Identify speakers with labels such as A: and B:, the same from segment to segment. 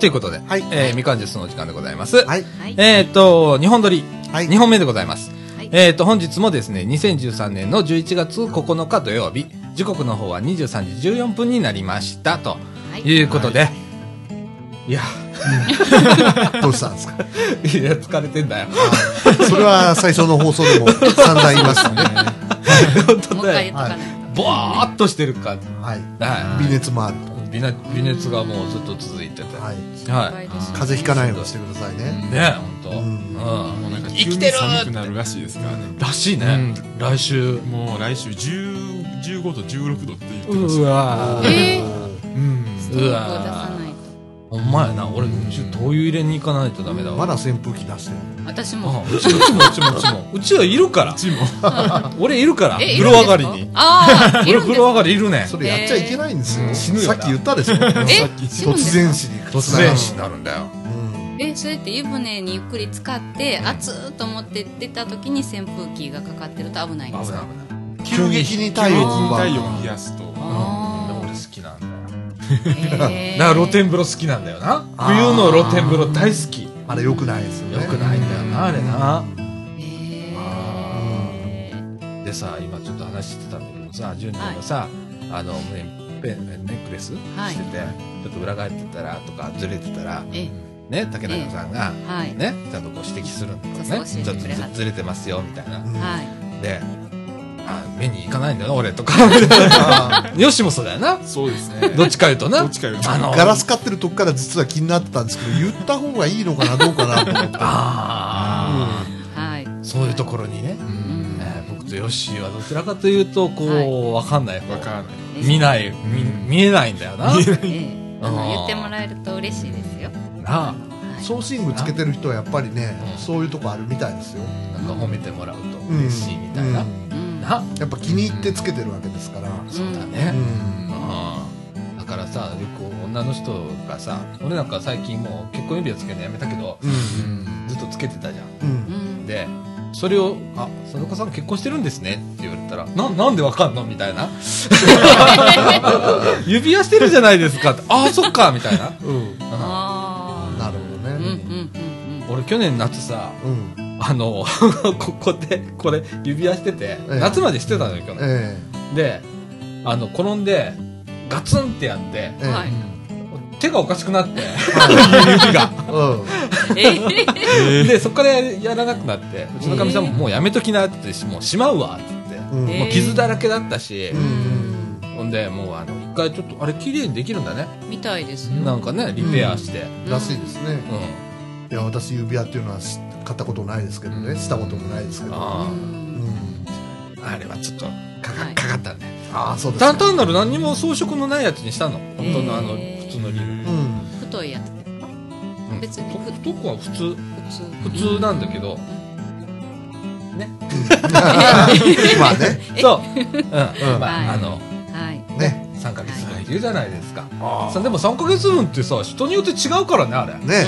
A: ということで、
B: はい
A: えー、みかんジュースのお時間でございます。
B: はい。
C: はい。
A: えっ、と、日本撮り、
B: はい。
A: 2本目でございます。
C: はい
A: えっ、と、本日もですね、2013年の11月9日土曜日、時刻の方は23時14分になりました、と
C: はい
A: いうことで、い、や、
B: どうしたんですか？
A: いや、疲れてんだよ。
B: それは最初の放送でも散々言いましたね。
A: 本当だよ。ぼーっとしてるか
B: はい。
A: は
B: 微熱もあると。
A: い。微熱微熱がもうずっと続いてて。
B: はい。
A: は
C: 心配です
B: 風邪ひかないようにしてください
A: い。
B: ね。
A: ね本当。
B: うん
A: うん。
D: もうなんか
A: 生きてる
D: 急に寒くなるらしいですからね。
A: らしいね。来週。
D: もう来週10 15度、16度って言ってまし
A: うわー
C: えー、
D: た。うん。
C: ストーブを出さないと。
A: ほんまやな。俺、ちょ灯油入れに行かないとダメだわ。
B: まだ扇風機出して
C: 私も。
A: うちうちもうちもうちも。うちはいるから
D: う。ちも。
A: 俺いるから。風呂上がりに。
C: ああ、い
A: 俺風呂上がりいるね。
B: それやっちゃいけないんですよ。
A: 死ぬよな
B: さっき言ったでしょ。突然死に。
A: 突然死になるんだよ。
B: うん。
C: え、それって湯船にゆっくり浸かって、熱ーと思って出た時に扇風機がかかってると危ないんですか？
A: 危ない危ない。
B: 急激に体温が。
D: 太陽を冷やすと。
A: だから露天風呂好きなんだよな。冬の露天風呂大好き。
B: あれ良くないですよね。
A: よくないんだよな、あれな。
C: へー
A: でさ、今ちょっと話してたんだけどさ、ジュニアがさ、あの、ね、ペン、ネックレス
C: はい
A: してて、ちょっと裏返ってたらとかずれてたら、
C: え、
A: ね、竹中さんが、
C: はい。
A: ね、ちゃんとこう指摘するんだよね。ちょっとずずれてますよ、みたいな。で、あ、目に行かないんだよな、俺とか。よしもそうだよな。
D: そうですね。
A: どっちか言うとな。
D: どっちか言うと
A: あの、
B: ガラス買ってるとこから実は気になってたんですけど、言った方がいいのかな、どうかなと思って。
A: あ
C: はい。
A: あ、そういうところにね、僕とヨッシーはどちらかというと、こう、わかんない方。
D: わからない。
A: 見ない、見見えないんだよな。
C: ええあの
A: あー
C: 言ってもらえると嬉しいですよ。
A: なあ。
B: 送信部つけてる人はやっぱりね、
A: うん
B: そういうとこあるみたいですよ。
A: なんか褒めてもらうと嬉しいみたいな。
B: うん
C: うん。
A: な。
B: やっぱ気に入ってつけてるわけですから。
A: そうだ
B: う
A: ね。
B: ん。
A: うんだからさ、よく女の人がさ、俺なんか最近もう結婚指輪つけるのやめたけど、
B: うん。
A: ずっとつけてたじゃん。で、それを、あ、佐岡さん結婚してるんですね？って言われたら、な、なんでわかんの？みたいな。指輪してるじゃないですかって。ああ、そっかみたいな。
B: うん。
C: ああ。
B: なるほど
C: うんうん
B: ね。
C: うん
A: 俺去年夏さ、
B: うん。
A: あの、ここで、これ、指輪してて、
B: ええ
A: 夏までしてたのよ、去年。
B: え
A: で、あの、転んで、ガツンってやって。手がおかしくなって、指が。
B: うん。
C: え
A: で、そこからやらなくなって、うちのかみさんももうやめときなってもうしまうわっって、
B: うん。
C: え
A: もう傷だらけだったし
B: う、ん。
A: ほんで、もうあの、一回ちょっと、あれ綺麗にできるんだね。
C: みたいですよ。
A: なんかね、リペアして。
B: らしいですね。
A: うん。
B: いや、私指輪っていうのはし買ったことないですけどね。したこともないですけど。
C: う
A: あ
C: ん
A: あ、あれはちょっと、かか
C: はい
A: かかったね。
B: ああ、そうですか。
A: 単単なる何にも装飾のないやつにしたの？本当のあの、普通のリル。
B: うん。
C: 太いやつ？ですか
A: うん
C: 別に
A: と太くは普通、
C: 普通。
A: 普通なんだけど、ね。
B: まあね。
A: そう。うん。ま
C: はい
A: あ、あの、
C: はい。
B: ね。
A: 3ヶ月分って言うじゃないですか。
B: あ
A: さでも3ヶ月分ってさ、人によって違うからね、あれ。
B: あ。ね。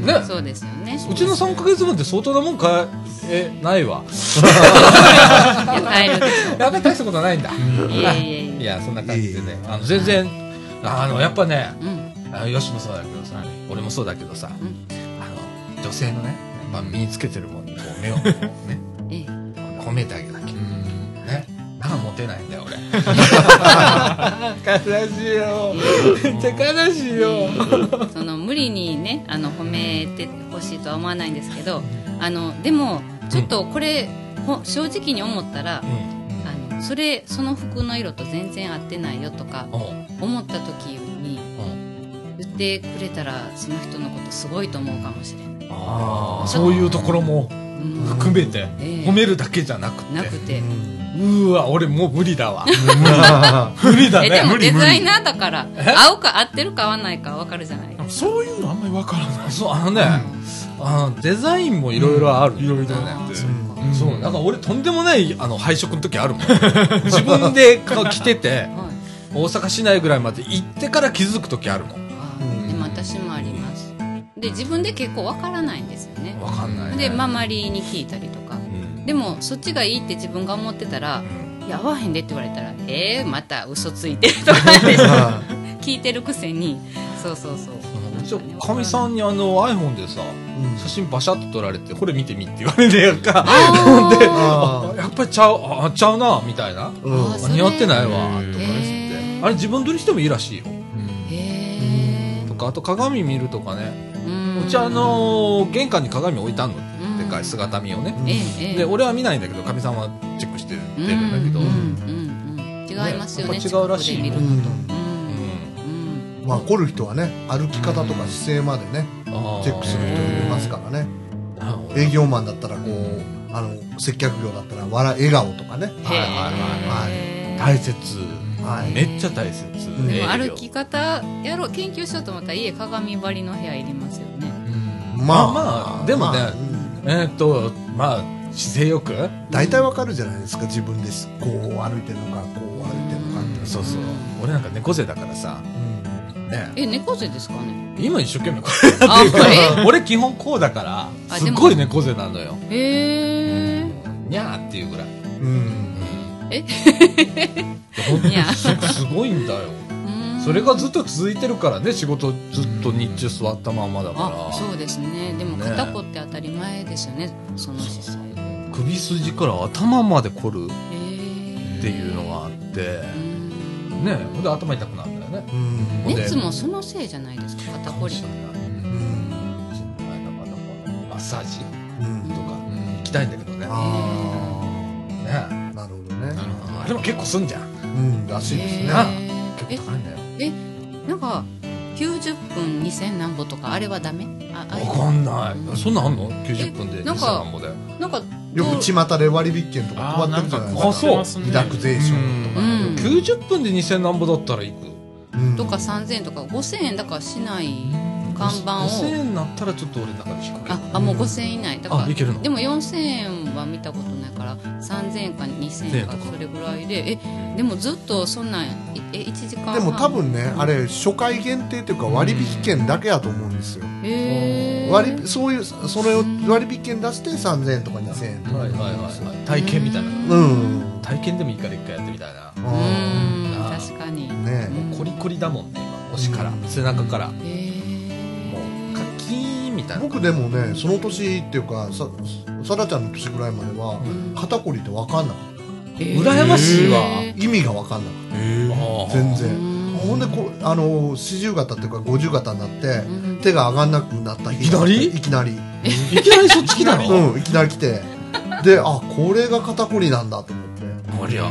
C: うん。
A: ね
C: そうですよね。
A: うちの3ヶ月分って相当なもん買え、え、ないわ。
C: いや買えるでし
A: やっぱり大したことないんだ。
C: ょ。い
A: や、そんな感じでね。あの、全然、あの、やっぱね、
C: うん。
A: あよしもそうだけどさ、俺もそうだけどさ、
C: ん
A: あの、女性のね、まあ、身につけてるもんに、こう、目を、こうね、
C: ええ。
A: 褒めてあげなきゃ。ね。だからモテないんだよ、俺。悲しいよ。めっちゃ悲しいよ。
C: その無理にねあの褒めてほしいとは思わないんですけどあのでもちょっとこれ、ほ正直に思ったらあのそれその服の色と全然合ってないよとか
A: うん。
C: 思った時に
A: うん。
C: 言ってくれたらその人のことすごいと思うかもしれない、
A: ああ、そういうところも
C: うん
A: 含めて、
C: ええ
A: 褒めるだけじゃなくて。
C: なくて、
A: うーわ、俺もう無理だわ。無理だね。
C: えでもデザイナーだから合うか合ってるか合わないか分かるじゃない？
D: そういうのあんまりわからない。
A: そう、あのね、あのデザインもいろいろある。
D: いろいろ
A: だよね。そう、なんか俺とんでもないあの配色の時あるもん。自分でこう着てて、
C: はい
A: 大阪市内ぐらいまで行ってから気づく時あるもん。
C: あでも私もありで自分で結構分からないんですよね。
A: わかんない、ね。
C: で周りに聞いたりとか。
A: うん、
C: でもそっちがいいって自分が思ってたら「いや合わへんで」って言われたら「えー、また嘘ついてる」とかって 聞いてるくせに。そうそうそう。
A: ちょ、かみさんにあの iPhone でさ、
B: うん。
A: 写真バシャッと撮られて、これ見てみって言われてやんか。で、
B: あ
A: あやっぱりちゃう、あ、ちゃうな、みたいな。
B: うん
A: 似合ってないわ、とか
D: へ
A: 言
C: ー。
A: って。あれ自分撮りしてもいいらしいよ。
C: へ
A: とか、あと鏡見るとかね。
C: ー
A: うちあのー玄関に鏡置いたの。
C: うん
A: でかい姿見をね。で、俺は見ないんだけど、かみさんはチェックしてるんだけど。
C: うんうんうん。違いますよね。
A: ねやっぱ違うらしい
C: 近くで見るのと。
B: うん。
C: うんうん。
B: まあ来る人はね歩き方とか姿勢までねチェックする人いますからね。
A: ら。
B: 営業マンだったらこうあの接客業だったら笑笑顔とかね。
A: はいはい。はい。
C: へー。
A: 大切。
B: はい。
A: めっちゃ大切。
C: 歩き方やろう。研究しようと思ったら家鏡張りの部屋いりますよね。
A: まあまあでもね
B: まあうん。
A: えーっと、まあ、姿勢よく？
B: 大体わかるじゃないですか自分です。こう歩いてるのかこう歩いてるのかって。
A: そうそう。俺なんか猫背だからさ、
B: うん。
A: ね。
C: え猫背ですかね？
A: 今一生懸命これやって。るから、俺基本こうだから、
C: あ
A: すっごい猫背なのよ。
C: へえ
A: にゃーっていうぐらい。
B: うん
C: え
A: ほんと
C: にゃー
A: すすごいんだよ。それがずっと続いてるからね、仕事ずっと日中座ったままだから。
C: あそうですね。でも
A: ね。
C: 肩こって当たり前ですよねその姿勢。で
A: 首筋から頭まで凝るっていうのがあって、
C: うん。
A: ね。ほんで頭痛くなるんだよね。
C: 熱もそのせいじゃないですか肩こり。
A: かもしれない。
B: うん。
A: マッサージ
B: うん。
A: とか行きたいんだけどね。
B: あ
A: ね
B: あなるほどね。
A: あれも結構すんじゃん。
B: うんらしいですね。
A: 結構高いんだよ。
C: えなんか90分2000何歩とかあれはダメ？ああ
A: わかんない。そんなんあんの ?90 分で
C: えなんか
A: 2000なんぼで。
C: なんか
B: よく巷で割引券とか配ってるじゃないですか。
A: あそう
B: リラクゼーションとか。
C: うん。
A: 90分で2000なんぼだったら行く。
B: うん
C: とか3000円とか5000円だからしない看板を。
A: 5000円になったらちょっと俺の中で低く
C: ああもう5000円以内。だから
A: あいけるの？
C: でも4000円は見たことないから3000円か2000円かそれぐらいでえでもずっとそんなんいえ1時間半。
B: でも多分ねあれ初回限定っていうか割引券だけやと思うんですよ。
C: へー。
B: 割りそういうそれを割引券出して3000円とか2000円とか
A: はいはいはいはい。体験みたいな。
B: うん。
A: 体験でもいいから一回やってみたいな。
C: うん。確かに。
B: ーね
C: うん
A: コリコリだもんね、今腰から。背中から。も
C: へ
A: う、カキーンみたいな。
B: 僕でもねその年っていうかささらちゃんの年ぐらいまでは
C: ん。
B: 肩こりって分かんなかっ
C: え
A: 羨ましいわ。
B: た意味が分かんなかっ
D: へ
B: た全
C: う
B: 然
C: ん。
B: ほんでこうあの四十型っていうか五十型になって
C: うん
B: 手が上がんなくなった日
A: いきなり？
B: いきなり。
A: いきなりそっち来たの？
B: うんいきなり来て。であこれが肩こりなんだと思って。
A: ありゃ。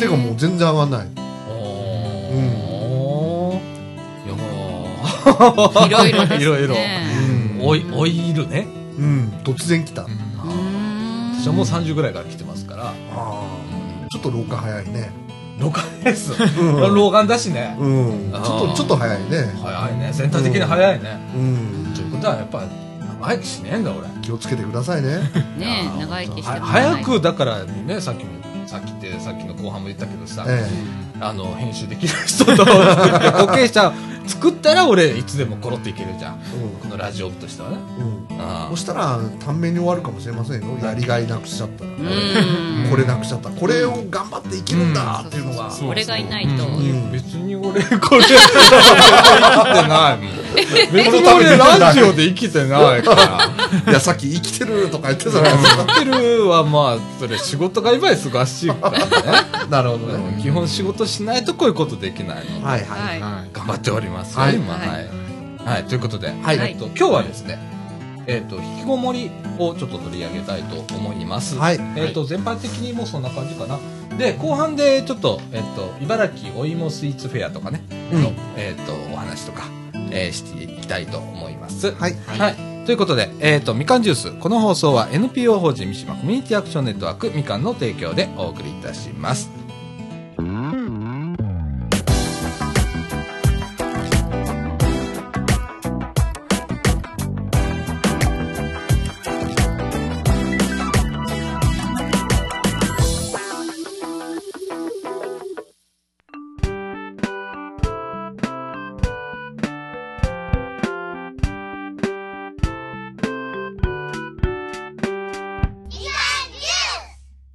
B: 手がもう全然上がんない。
A: おー。い
C: ろいろですね。
A: いろいろ
B: うん。
A: オイオイルね。
B: うん。突然来た、
A: 私はもう30ぐらいから来てますから。
B: ああちょっと老化早いね。
A: 老眼です。
B: うん。
A: 老眼だしね。
B: うん。ちょっとちょっと早いね。
A: 早いね。全体的に早いね。
B: うん。
A: ということはやっぱ、長生きしねえんだ俺。
B: 気をつけてくださいね。
C: ねえ長生きして
A: 早く、だからね、さっきも、さっきって、さっきの後半も言ったけどさ、
B: え
A: あの、編集できる人と。作って、後継者作ったら俺、いつでもコロっていけるじゃん。
B: え
A: このラジオ部としてはね。
B: うん。そしたら短命に終わるかもしれませんよ。やりがいなくしちゃったら。
C: うん。
B: これなくしちゃったこれを頑張って生きるんだっていうのが。
C: そう俺がいないと、
B: ん。
A: 別に俺、これ、生きてないもん。別に俺、ラジオで生きてないから。
B: いやさっき生きてるとか言ってたじゃないですか
A: 生きてるはまあ、それ仕事が今忙しいからね。
B: なるほど
A: でも
B: ね
A: 基本仕事しないとこういうことできないので。
B: はいはい
C: はい
D: は
A: 頑張っておりますよ、
B: はい
A: 今、
C: は
A: はいい。はい、ということで、
B: はい
A: えっと、今日はですね、えっと、引きこもりをちょっと取り上げたいと思います。
B: はい
A: えっと、全般的にもうそんな感じかな。で、後半でちょっと、えっと、茨城お芋スイーツフェアとかね、
B: うん
A: の、えっと、お話とか、えーしていきたいと思います。
B: はい
A: はい。ということで、えっ、と、みかんジュース。この放送は NPO 法人三島コミュニティアクションネットワークみかんの提供でお送りいたします。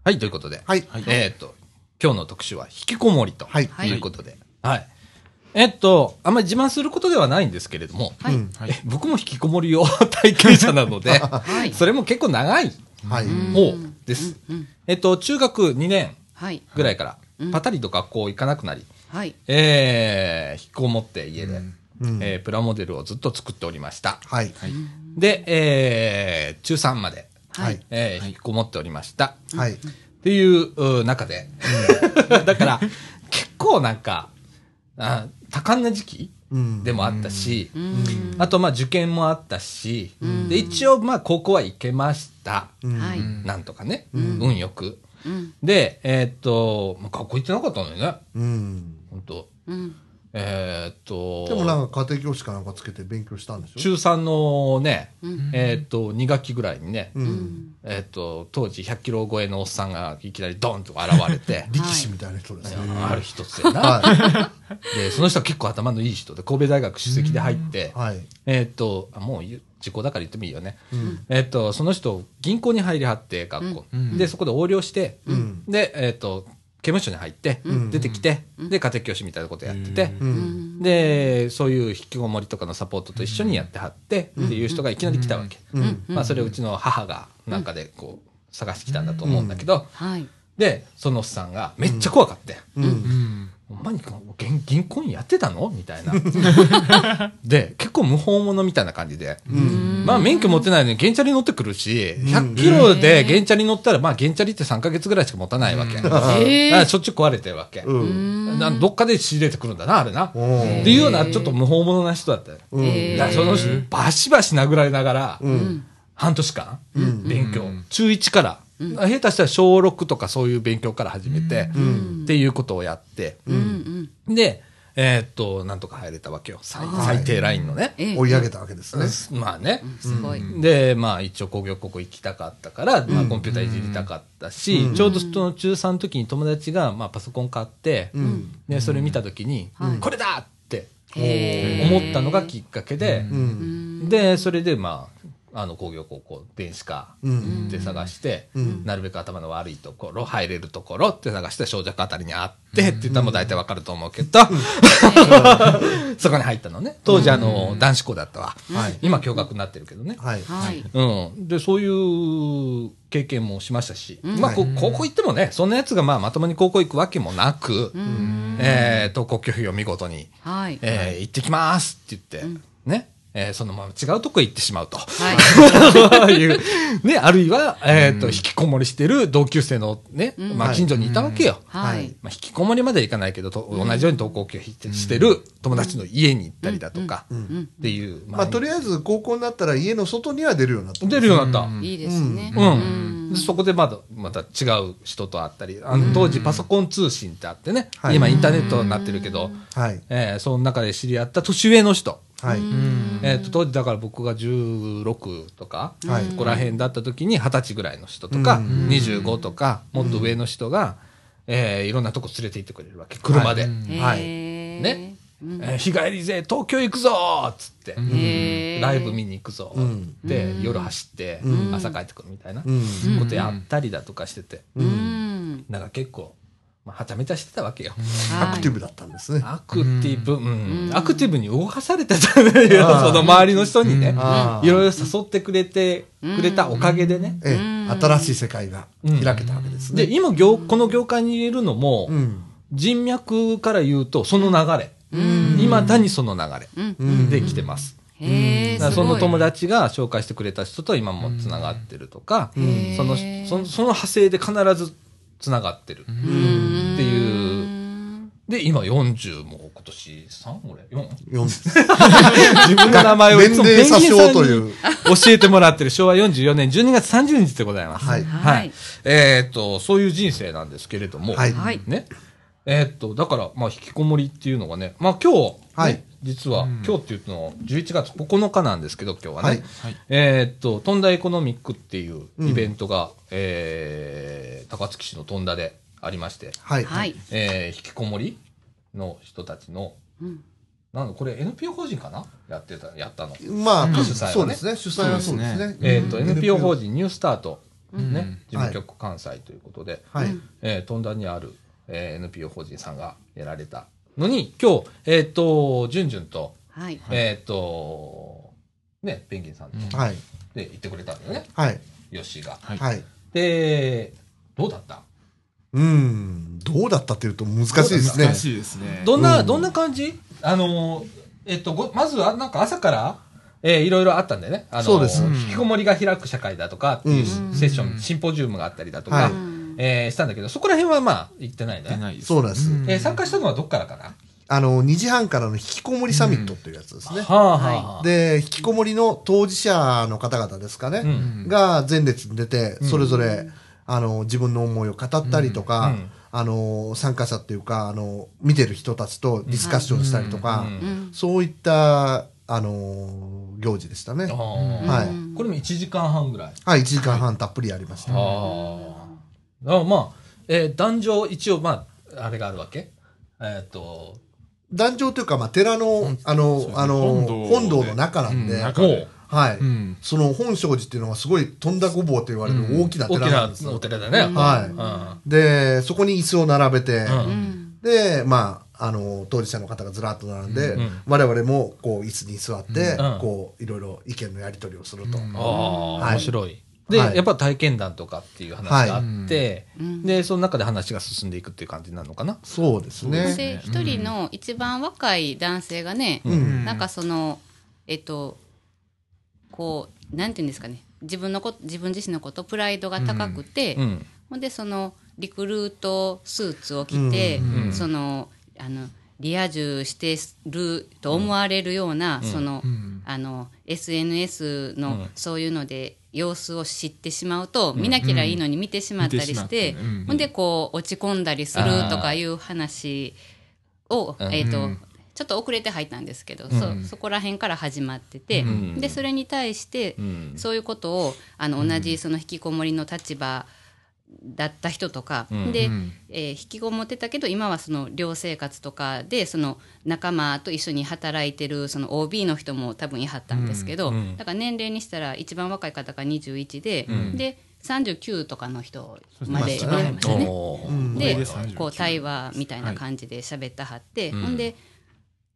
A: はい、ということで、
B: はい
A: えっ、と、今日の特集は引きこもりと
B: はい
A: いうことで、はい。えっと、あんまり自慢することではないんですけれども、
C: はい。
A: 僕も引きこもりを 体験者なので、
C: はい。
A: それも結構長い
B: はい。
A: 方です。
C: うん。
A: えっと、中学2年
C: はい。
A: ぐらいから
C: うん、
A: パタリと学校行かなくなり、
C: はい。
A: えー、引きこもって家で、
B: うん
A: えープラモデルをずっと作っておりました。
B: はい。
A: で、えー、中3まで、
C: はい。
A: えー引きこもっておりました。
B: はい。
A: っていうう中で、だから、結構なんか、あ多感な時期
B: うん
A: でもあったし、
C: うん。
A: あとまあ受験もあったし、で一応まあ高校は行けました。
B: うん
C: はい。
A: なんとかね、運よく。
C: うん。
A: で、えーっと、まあ学校行ってなかったのよね。
B: うん。
A: 本当
C: うん。
A: えーっと、
B: でもなんか家庭教師かなんかつけて勉強したんでしょ？
A: 中3のね、
C: うん
A: えーっと、2学期ぐらいにね、
B: うん。
A: えーっと、当時100キロ超えのおっさんがいきなりドンと現れて、
B: 力士みたいな人ですね。
A: ある一つやな。
B: は
A: で、その人は結構頭のいい人で、神戸大学首席で入って
B: い。、はい。
A: えーっと、あもう言う時効だから言ってもいいよね。
B: うん。
A: えーっと、その人、銀行に入りはって、学校。
D: うん
A: で、そこで横領して、
B: うん。
A: で、えーっと、刑務所に入って、
B: ん。
A: 出てきて、で、家庭教師みたいなことやってて、
B: うん。
A: で、そういう引きこもりとかのサポートと一緒にやってはって、っていう人がいきなり来たわけ。
B: うん。
A: まあ、それうちの母が、なんかで、こう、探してきたんだと思うんだけど、
C: はい。
A: で、そのおっさんがめっちゃ怖かって。
B: うん。
D: うん。
A: お前銀銀行員やってたの？みたいな。で、結構無法者みたいな感じで。まあ免許持ってないのに原チャリ乗ってくるし、100キロで原チャリ乗ったら、まあ原チャリって3ヶ月ぐらいしか持たないわけ。だか
C: え
A: らしょっちゅう壊れてるわけ。
B: うん。
A: などっかで仕入れてくるんだな、あれな。っていうようなちょっと無法者な人だったよ。その人、バシバシ殴られながら、
B: うん。
A: 半年間、
B: ん
A: 勉強、中1から、下手したら小6とかそういう勉強から始めて、っていうことをやって、
C: うんうん。
A: で、えーっと、なんとか入れたわけよ。最最低ラインのね。
C: ええ
B: 追い上げたわけですね。
A: まあね。
C: すごい。
A: で、まあ一応工業高校行きたかったから、まあコンピューターいじりたかったし、ちょうどその中3の時に友達が、まあパソコン買って、
B: うん。
A: で、それ見た時に、
C: はい
A: これだって思ったのがきっかけで
B: う、ん。
A: で、それでまあ、あの工業高校、電子科
B: うん。
A: って探して、
B: うん
A: なるべく頭の悪いところ、入れるところって探して、小弱あたりにあってって言ったらもう大体わかると思うけど、そこに入ったのね。当時あの、男子校だったわ。
B: はい。
A: 今共学になってるけどね。
B: はい。
C: はい。
A: うん。で、そういう経験もしましたし、
C: うん
A: まあ、こ高校行ってもね、そんなやつがまあまともに高校行くわけもなく、
C: うん。
A: えー、登校拒否を見事に、
C: はい。
A: えー行ってきますって言って、ね、えーそのまま違うとこへ行ってしまうと。
C: はい。
A: いう、ね、あるいは、えっ、と、引きこもりしてる同級生のね、まあ、近所にいたわけよ。
C: はい。
A: まあ、引きこもりまではいかないけど、と同じように登校拒否してる友達の家に行ったりだとか、っていう、
B: まあ、とりあえず高校になったら家の外には出るようになった。
A: 出るようになった。
C: いいですね。
A: うん。でそこでまだ、また違う人と会ったり、あの当時パソコン通信ってあってね、
B: はい
A: 今インターネットになってるけど、
B: はい。
A: えーその中で知り合った年上の人、
B: はい。
A: えーと当時だから僕が16とか、
B: はい。
A: ここら辺だった時に20歳ぐらいの人とか、25とか、もっと上の人が、えーいろんなとこ連れて行ってくれるわけ、車で。
B: はい。
C: へー
A: ね。
C: うん。
A: えー日帰り勢東京行くぞーっつって、ライブ見に行くぞーって、夜走って、
B: うん。
A: 朝帰ってくるみたいな
B: うん。
A: ことやったりだとかしてて、
C: うん。
A: なんか結構、まあ、はちゃめちゃしてたわけよ。
C: ブ。
B: アクティブだったんですね。
A: アクティブ、うん、アクティブに動かされてたのよ、その周りの人にね。いろいろ誘ってくれて、くれたおかげでね。
B: ええ、新しい世界が開けたわけですね。
A: で、今業、この業界にいるのも、
B: うん。
A: 人脈から言うと、その流れ。今だにその流
C: うん。
A: れで来てます。その友
C: 達。
A: 達が紹介してくれた人と今もつながってるとか、
C: ん
A: その、そのその派生で必ずつながってる。で、今40もう今年 3? 俺？4?
B: 四
A: 自分の名前をいつも
B: 年齢詐称という
A: ペンギンさんに教えてもらってる昭和44年12月30日でございます。
B: はい
C: はい
A: えーっと、そういう人生なんですけれども、
B: はい
C: はい。
A: ね。えーっと、だから、まあ、引きこもりっていうのがね、まあ今日、ね
B: はい
A: 実は、今日っていうのは11月9日なんですけど、今日はね。
B: はい
D: はい
A: えーっと、トンダエコノミックっていうイベントが、えー高槻市のトンダでありまして、
B: はい。
C: はい。
A: えー引きこもりの人たちの、
C: うん
A: なんだ、これ NPO 法人かな？やってた、やったの。
B: まあ、
A: 主催はね
B: そうですね。主催はそうですね。
A: えーっと、
B: うん
A: NPO 法人ニュースタート、
C: うん
A: ね、事務局関西ということで、
B: はい。
A: えー、トンダにある、えー NPO 法人さんがやられたのに、今日、えっ、と、じゅんじゅんと、
C: はい。
A: えっ、と、ね、ペンギンさんと、
D: うん
B: はい。
A: で、行ってくれたんだよね、
B: はい。
A: ヨッシーが。
D: はい。
B: はい。
A: で、どうだった？
B: うん。どうだったっていうと難しいですね
D: 難。しいですね。
A: どんな、
B: うん
A: どんな感じ？あの、えっと、ごまずは、なんか朝から、えーいろいろあったんだよね。あの
B: そうです
A: 引きこもりが開く社会だとかっていう
B: うん
A: セッション、シンポジウムがあったりだとか、
B: はい
A: えーしたんだけど、そこら辺はまあ、行ってないね。
D: 出ないです。
B: そうなんです
A: えー参加したのはどっからかな？
B: あの、2時半からの引きこもりサミットっていうやつですね。
A: はあはあ。
B: で、引きこもりの当事者の方々ですかね。
A: うん
B: が前列に出て、それぞれ、あの、自分の思いを語ったりとか、
A: うん
B: あの、参加者っていうか、あの、見てる人たちとディスカッションしたりとか、
A: うん
C: うん。
B: そういった、あの、行事でしたね。はい
C: うん
A: これも1時間半ぐらい？
B: はい、1時間半たっぷりやりました。
A: ああ。あまあ、えー男女一応、まあ、あれがあるわけ？えっ、と、
B: 壇上というか、まあ、寺の、あの、あの、
D: 本堂で
B: 本堂の中なんで、
D: うん中で
B: はい。
D: うん。
B: その本證寺っていうのがすごい飛んだごぼうと言われる大きな
A: 大きな
B: 寺なんですよ。
A: お寺だね。
B: はい
A: うん
B: で、そこに椅子を並べて、
A: うん
C: うん。
B: で、まあ、あの、当事者の方がずらっと並んで、
A: うん
B: 我々も、こう、椅子に座って、
A: うん
B: こう、いろいろ意見のやり取りをすると。
D: うん
A: ああ、
B: はい
A: 面白い。で、
B: はい
A: やっぱ体験談とかっていう話があって、
C: うん
A: で、その中で話が進んでいくっていう感じなのかな？
B: そうですね。
C: で、一人の一番若い男性がね、
B: うん
C: なんかその、えっと、こう、なんていうんですかね、自分のこと、自分自身のこと、プライドが高くて、
A: うん。
C: ほんで、その、リクルートスーツを着て、
A: うん
C: その、あの、リア充してると思われるような、その、
D: うん
C: あの、SNS の
A: うん。
C: そういうので、様子を知ってしまうと、見なければいいのに見てしまったりして、ほんで、こう、落ち込んだりするとかいう話を、
A: うん。
C: えっ、と、
D: うん
C: ちょっと遅れて入ったんですけど、
A: うん。
C: そそこら辺から始まってて、
A: うん。
C: でそれに対して、
A: うん。
C: そういうことをあの同じその引きこもりの立場だった人とか、
A: うん。
C: で、
D: うん。
C: えー引きこもってたけど今はその寮生活とかでその仲間と一緒に働いてるその OB の人も多分いはったんですけど、
A: うん。
C: だから年齢にしたら一番若い方が21で、
A: うん。
C: で39とかの人まで
B: そうですね。
C: いられましたね。で
D: これで39
C: こう対話みたいな感じで喋ったはって、
A: うん。
C: ほんで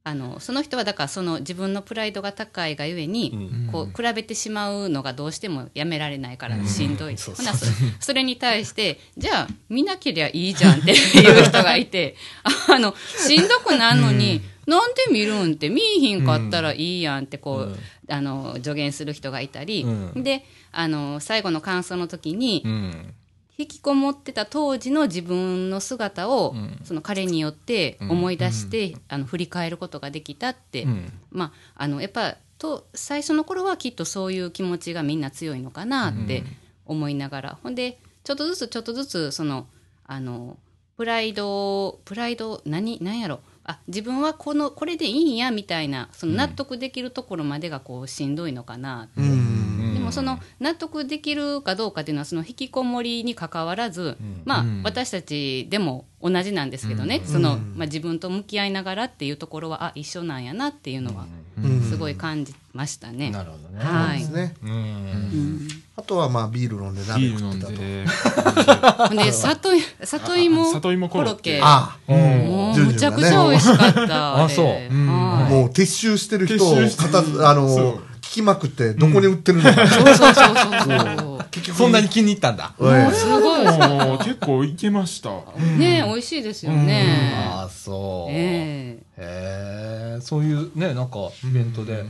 C: あのその人はだからその自分のプライドが高いがゆえに、
A: うん。
C: こう比べてしまうのがどうしてもやめられないからしんどい、
A: そう
C: ほなそそれに対してじゃあ見なけりゃいいじゃんっていう人がいて あのしんどくなんのに、なんで見るんって見いひんかったらいいやんってこう、
A: うん。
C: あの助言する人がいたり、
A: うん。
C: であの最後の感想の時に、
A: うん。
C: 引きこもってた当時の自分の姿を、
A: うん。
C: その彼によって思い出して、あの振り返ることができたって、
A: う。ん
C: まああのやっぱと最初の頃はきっとそういう気持ちがみんな強いのかなって思いながら、ほんでちょっとずつちょっとずつそのあのプライドプライド何何やろ。あ自分はこのこれでいいんやみたいなその納得できるところまでがこうしんどいのかなって
B: うん。
C: でもその納得できるかどうかっていうのはその引きこもりに関わらず、まあ私たちでも同じなんですけどね、そのまあ、自分と向き合いながらっていうところはあ一緒なんやなっていうのは
B: うん。
C: すごい感じましたね。
A: なるほどね。
C: はい。
B: ですね。
A: うん。
C: うん。
B: あとはまあビール飲んで鍋
D: ビール飲ん
B: 食ってたと。
D: で、
C: 里い里芋
D: あ里芋コロッケ。
B: ああ、
C: もう
B: ジュン
C: むちゃくちゃ美味しかった。
A: あそう。
C: れ
D: うん。
C: はい。
B: もう撤収してる人を片あのきまくってどこに売ってるのか。
C: そうそうそうそう。
B: 結局
A: そんなに気に入ったんだ。
C: すごい
D: 結構いけました。
C: た。ね美味しいですよね。
A: ああ、そう。
C: ええ
A: そういうね、なんかイベントで、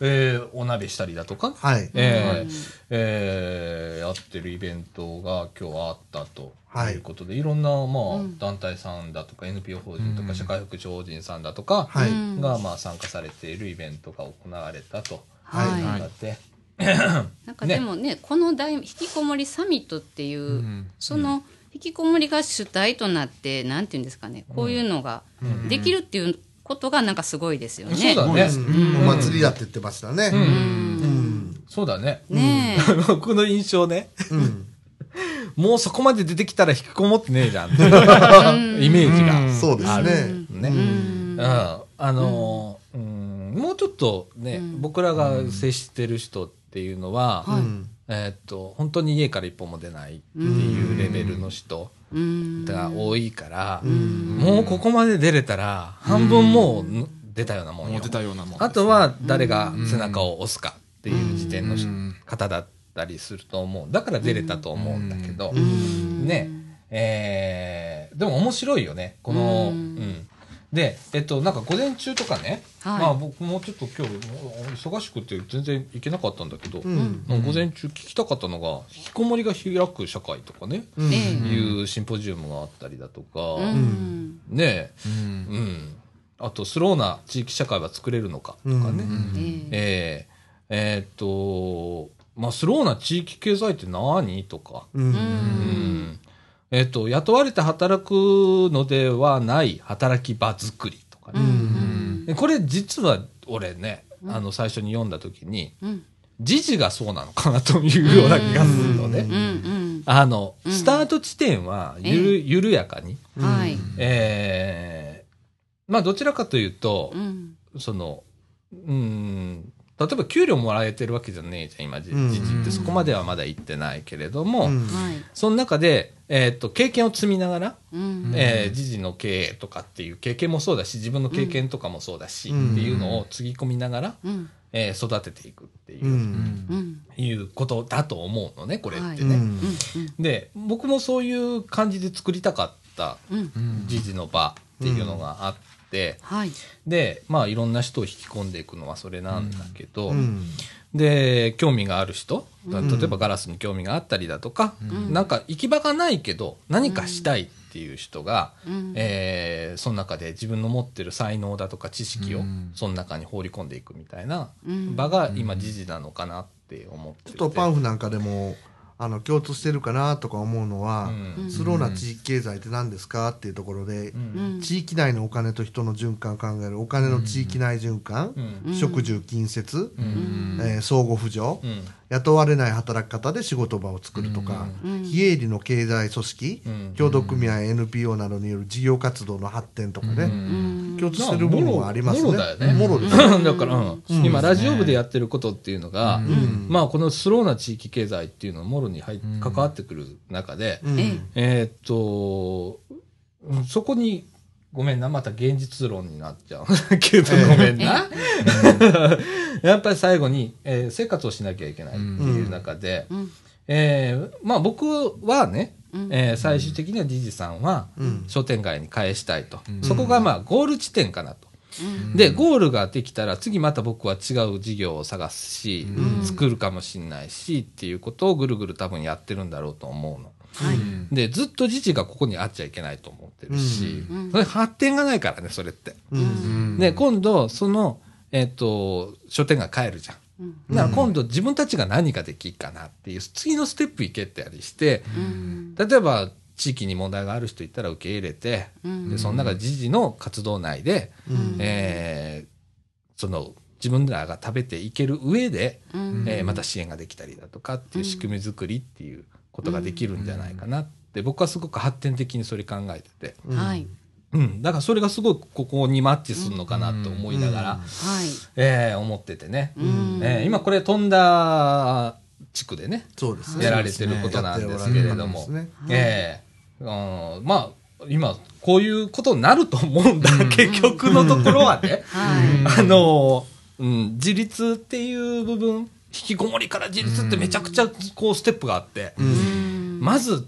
A: えーお鍋したりだとか、
B: はい。
A: えーえーやってるイベントが今日はあったと
B: はい
A: いうことで、い、ろんな、まあ
C: うん
A: 団体さんだとか NPO 法人とか社会福祉法人さんだとかが、まあ、参加されているイベントが行われたと。
B: はい
C: はい
A: だって、
C: なんかでもねこの大引きこもりサミットっていう、
D: うん
C: その引きこもりが主体となってなんていうんですかねこういうのができるっていうことがなんかすごいですよね。
A: そうだね。
B: うんお祭りだって言ってましたね。
A: うん
B: うん。
A: そうだね。
C: ね
A: 僕の印象ね、
B: うん。
A: もうそこまで出てきたら引きこもってねえじゃん。イメージが。
D: うん
B: そうですね。
A: ね。
C: え、う
A: うん
C: ん、
A: あのーうんもうちょっとね、僕らが接してる人っていうのは。えーっと、本当に家から一歩も出ないっていうレベルの人
C: うん
A: が多いから、
B: ん
A: もうここまで出れたら、半分もう出たようなもんよ
D: もう出。たようなもんですね。
A: あとは誰が背中を押すかっていう時点の
D: うん
A: 方だったりすると思う。だから出れたと思うんだけど、
C: ん
A: ね、えーでも面白いよね。この、
C: う
A: うんん。で、えっと、なんか午前中とかね、
C: はい。
A: まあ僕もちょっと今日忙しくて全然行けなかったんだけど、
B: ん。
A: まあ午前中聞きたかったのが、引きこもりが開く社会とかね、
B: うん。
C: え
A: いうシンポジウムがあったりだとか、
C: えうん。
A: ね
D: うん。
A: うん。あと、スローな地域社会は作れるのかとかね。
B: うん。
C: ええ。
A: えーえーっと、まあ、スローな地域経済って何とか。
B: うん。
A: うん。えーっと、雇われて働くのではない働き場作りとかね。
D: うん。
A: でこれ実は俺ね、あの、最初に読んだ時に、
C: うん。
A: 時事がそうなのかなというような気がするのね。
C: うん。うん。
A: あの、
C: うん。
A: スタート地点はゆる、緩やかに。
C: はい。
A: えーまあ、どちらかというと、
C: うん。
A: その、うん、例えば給料もらえてるわけじゃねえじゃん、今、じ
B: うん。
A: 時事って。そこまではまだ行ってないけれども、その中で、えっ、と、経験を積みながら、
C: うん。
A: えー時事の経営とかっていう経験もそうだし、自分の経験とかもそうだし、
B: うん。
A: っていうのをつぎ込みながら、
C: うん。
A: えー育てていくっていういうことだと思うのね、これって
C: はい。
A: ね。
B: うん。
A: で、僕もそういう感じで作りたかった時事の場っていうのがあって、
C: はい。
A: で、まあいろんな人を引き込んでいくのはそれなんだけど、
B: うん。
A: で、興味がある人、
C: うん。
A: 例えばガラスに興味があったりだとか、
C: ん。
A: なんか行き場がないけど何かしたいっていう人が、
C: うん。
A: えーその中で自分の持ってる才能だとか知識を
D: うん。
A: その中に放り込んでいくみたいな
C: うん。
A: 場が今時事なのかなって思ってて。
B: ちょっとパンフなんかでもあの共通してるかなとか思うのは、
A: うん。
B: スローな地域経済って何ですかっていうところで、
A: うん。
B: 地域内のお金と人の循環を考えるお金の地域内循環、
A: うん。
B: 食住近接、
A: うん。
B: えー相互扶助、
A: うん。
B: 雇われない働き方で仕事場を作るとか、
C: うん。
B: 非営利の経済組織、
A: うん。
B: 協同組合 NPO などによる事業活動の発展とかね、
C: うん。
B: 共通してる部分はありますね。
A: もろだよね。だから、うん。今、ラジオ部でやってることっていうのが、
B: ん。
A: まあ、このスローな地域経済っていうのはもろに入っ関わってくる中で、
B: うん。
C: え
A: え。ーっと、うんそこに、ごめんな、また現実論になっちゃう。けど、ごめんな。やっぱり最後に、えー生活をしなきゃいけないっていう中で、
C: うん。
A: えーまあ僕はね、
C: うん。
A: えー最終的にはジジさんは
B: うん。
A: 商店街に返したいと、
D: うん。
A: そこがまあゴール地点かなと。で、ゴールができたら次また僕は違う事業を探すし、
C: うん。
A: 作るかもしれないしっていうことをぐるぐる多分やってるんだろうと思うの。
C: はい。
A: で、ずっと自治がここにあっちゃいけないと思ってるし、
C: うん。
A: それ発展がないからね、それって。
B: うん。
A: で、今度、その、えっ、と、商店街帰るじゃん。
C: うん。
A: だから今度自分たちが何ができるかなっていう、次のステップ行けってやりして、
C: うん。
A: 例えば地域に問題がある人いたら受け入れて、
C: うん。
A: で、その中で時事の活動内で、
B: うん。
A: えーその、自分らが食べていける上で、
C: うん。
A: えーまた支援ができたりだとかっていう仕組み作りっていうことができるんじゃないかなって、僕はすごく発展的にそれ考えてて、
C: はい。
A: うん、だからそれがすごいここにマッチするのかなと思いながら、
C: はい。
A: えー思っててね、
C: うん。
A: えー今これ飛んだ地区でね、
B: そうですね。
A: やられてることなんですけれども、
B: ね。
A: ええうん。まあ、今、こういうことになると思うんだ、結局のところはね。
C: はい
A: あの、うん、自立っていう部分、引きこもりから自立ってめちゃくちゃこうステップがあって、
C: うん。
A: まず、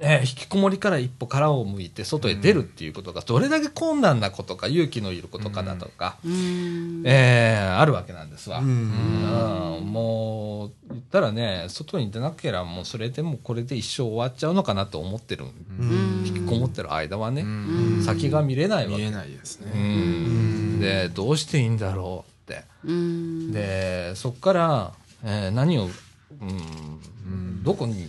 A: えー引きこもりから一歩殻を向いて外へ出るっていうことがどれだけ困難なことか勇気のいることかだとか、
C: うん
A: えーあるわけなんですわ。
B: うん
A: うんもう、言ったらね、外に出なければもうそれでもうこれで一生終わっちゃうのかなと思ってる。
B: うん
A: 引きこもってる間はね、
C: ん
A: 先が見れないわけ。
D: 見えないです
A: う
D: ね。
A: ん。で、どうしていいんだろうって。
C: うん
A: で、そっから、えー何を、うん、どこに、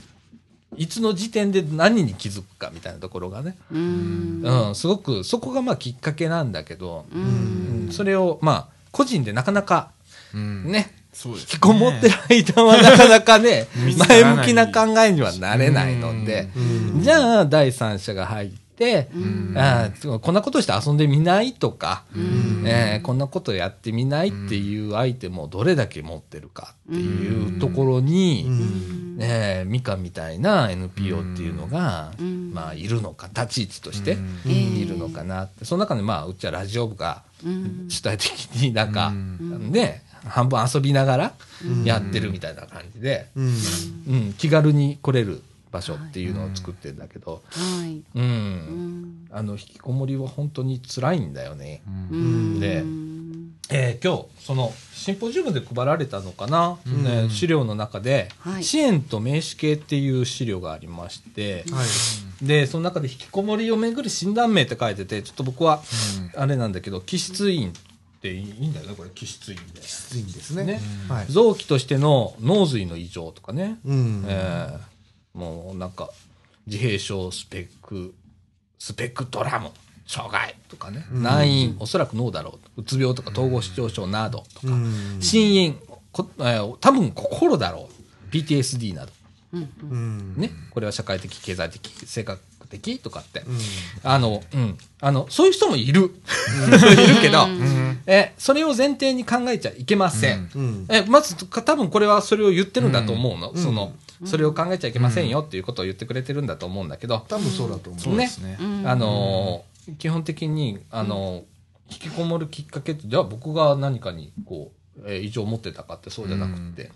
A: いつの時点で何に気づくかみたいなところがね、
C: うん。
A: うん、すごく、そこがまあきっかけなんだけど、
C: うん。
A: うん。それをまあ、個人でなかなか、
D: うん。
A: ね、
D: そうですね。
A: 引きこもってる間はなかなかね 前向きな考えにはなれないので、
B: うん。
A: じゃあ第三者が入ってて、あーこんなことして遊んでみないとか、
C: うん。
A: えーこんなことやってみないっていうアイテムをどれだけ持ってるかっていうところに、
B: うん。
A: えーミカみたいな NPO っていうのが、
C: うん。
A: まあ、いるのか立ち位置として
C: えー
A: いるのかなって、その中でまあうちはラジオ部が
C: うん。
A: 主体的になんか、
D: うん。
A: ね半分遊びながらやってるみたいな感じで、
B: うん。
A: うん、気軽に来れる場所っていうのを作ってるんだけど、
C: はい。
A: うん。
C: うん。
A: あの引きこもりは本当に辛いんだよね。
C: うん。
A: でえー今日そのシンポジウムで配られたのかな、ね、資料の中で、
C: はい。
A: 支援と名詞系っていう資料がありまして、
B: はい。
A: でその中で引きこもりをめぐる診断名って書いててちょっと僕はあれなんだけど気質院っていいんだよね？これ気質院で。
B: ですね。
A: ね。
B: はい。
A: 臓器としての脳髄の異常とかね、
B: うん。
A: えーもうなんか自閉症スペックスペクトラム障害とかね、難因おそらく脳だろううつ病とか統合失調症などとか、
B: うん。
A: 心因こ、えー多分心だろう。PTSD など。
B: うん
A: ね？これは社会的経済的性格的とかって、
B: うん。
A: あの、うん。あの、そういう人もいる。いるけど、え、それを前提に考えちゃいけません。
B: うん。
A: え、まず、か多分これはそれを言ってるんだと思うの。その、それを考えちゃいけませんよっていうことを言ってくれてるんだと思うんだけど、
B: 多分そうだと思う
D: そうですね。
A: あのー基本的に、あのー引きこもるきっかけって、じゃあ僕が何かに、こう、えー異常を持ってたかってそうじゃなくて、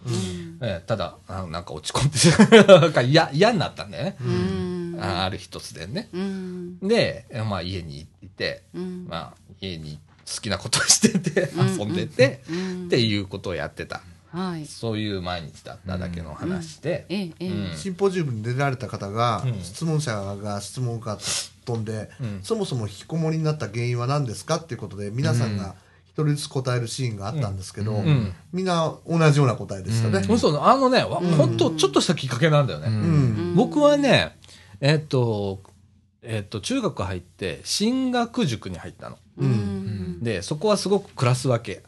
A: えーただ、あなんか落ち込んで、なんか嫌、嫌になったんだよね。
C: うん。
A: あある日突然ね。
C: うん。
A: で、えまあ家にいて、
C: うん。
A: まあ家に好きなことをしてて、遊んでて、
C: うん。
A: っていうことをやってた。
C: はい。
A: そういう毎日だっただけの話で、
C: ええええ。
A: うん。
B: シンポジウムに出られた方が、
A: うん。
B: 質問者が質問が飛んで、
A: うん。
B: そもそも引きこもりになった原因は何ですかっていうことで皆さんが一人ずつ答えるシーンがあったんですけど、
A: ん。
B: みんな同じような答えでしたね。
A: そうそうあのね、わ本当ちょっとしたきっかけなんだよね。
B: うん。
A: 僕はね、えっと、えっと、中学入って、進学塾に入ったの。
C: うん。
A: で、そこはすごくクラス分け。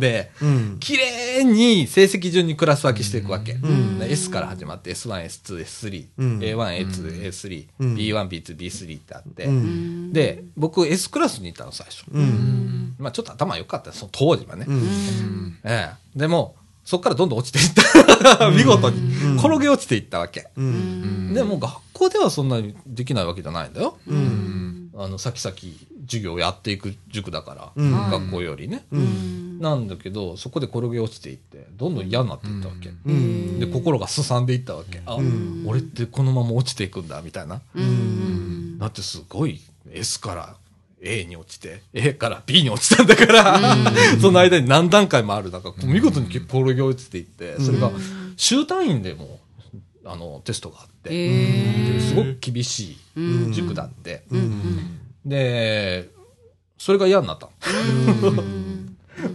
A: で、
B: うん
A: 綺麗に成績順にクラス分けしていくわけ。
B: ん。
A: で S から始まって S1、S2、S3、
B: うん。
A: A1、A2、A3、
B: うん。
A: B1、B2、B3 ってあって、
B: うん。
A: で、僕 S クラスにいたの最初。
B: うん。
A: まあちょっと頭良かったその当時はね。
B: うん。
A: ええ。でも、そっからどんどん落ちていった。見事に。転げ落ちていったわけ。
B: うん。
A: でも学校ではそんなにできないわけじゃないんだよ。
B: うん
A: あの、先々授業をやっていく塾だから、
B: うん。
A: 学校よりね。
B: うん。
A: なんだけど、そこで転げ落ちていって、どんどん嫌になっていったわけ。
B: うん。
A: で、心がすさんでいったわけ。あ、
B: ん。
A: 俺ってこのまま落ちていくんだ、みたいな。
C: うん。
A: だってすごい S から A に落ちて、A から B に落ちたんだから、その間に何段階もある中、見事に転げ落ちていって、それが週単位でも、あの、テストがあって、すごく厳しい塾だって。で、それが嫌になった。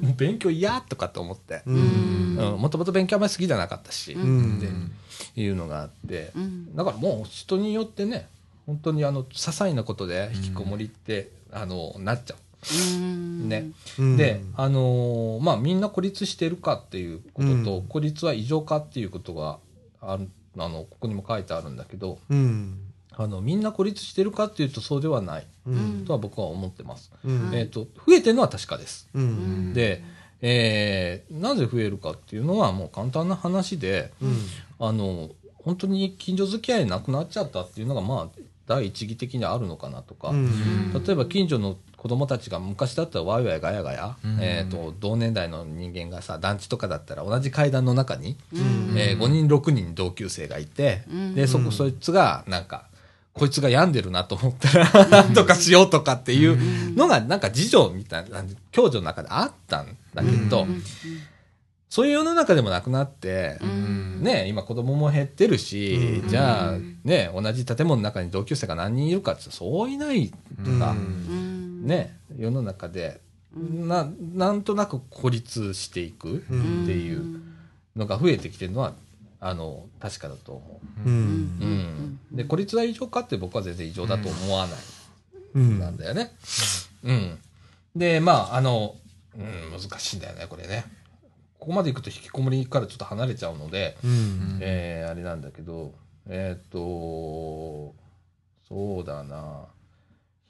A: もう勉強嫌とかって思って。もともと勉強あん。まり好きじゃなかったし、っていうのがあって、だからもう人によってね、本当にあの、些細なことで引きこもりって、あの、なっちゃう。ね。で、あのーまあ、みん。な孤立してるかっていうことと、孤立は異常かっていうことがある、あの、ここにも書いてあるん。だけど、
B: うん。
A: あの、みんな孤立してるかっていうとそうではない、
B: うん。
A: とは僕は思ってます。
B: うん。
A: えっ、と、増えてるのは確かです。
B: うん。
A: で、えーなぜ増えるかっていうのはもう簡単な話で、
B: うん。
A: あの、本当に近所付き合いなくなっちゃったっていうのが、まあ、第一義的にあるのかなとか、
B: うん。
A: 例えば近所の子供たちが昔だったらワイワイガヤガヤ、
D: うん。
A: えー、と同年代の人間がさ団地とかだったら同じ階段の中に、
B: うん。
A: え5人6人同級生がいて、
C: うん。
A: でそこそいつがなんかこいつが病んでるなと思ったらなんとかしようとかっていうのがなんか次女みたいな共助の中であったんだけど、そういう世の中でもなくなって、ね、今子供も減ってるし、じゃあ、ね、同じ建物の中に同級生が何人いるかってそういないとか、
C: うん。
A: ね、世の中で、な、なんとなく孤立していくっていうのが増えてきてるのは、あの、確かだと思
B: う
A: う。うんん。で、孤立は異常かって僕は全然異常だと思わない。
B: うん
A: なんだよね。うん。で、まあ、あの、うん、難しいんだよね、これね。ここまで行くと引きこもりからちょっと離れちゃうので、
B: うん
A: えーあれなんだけど、えーっと、そうだな。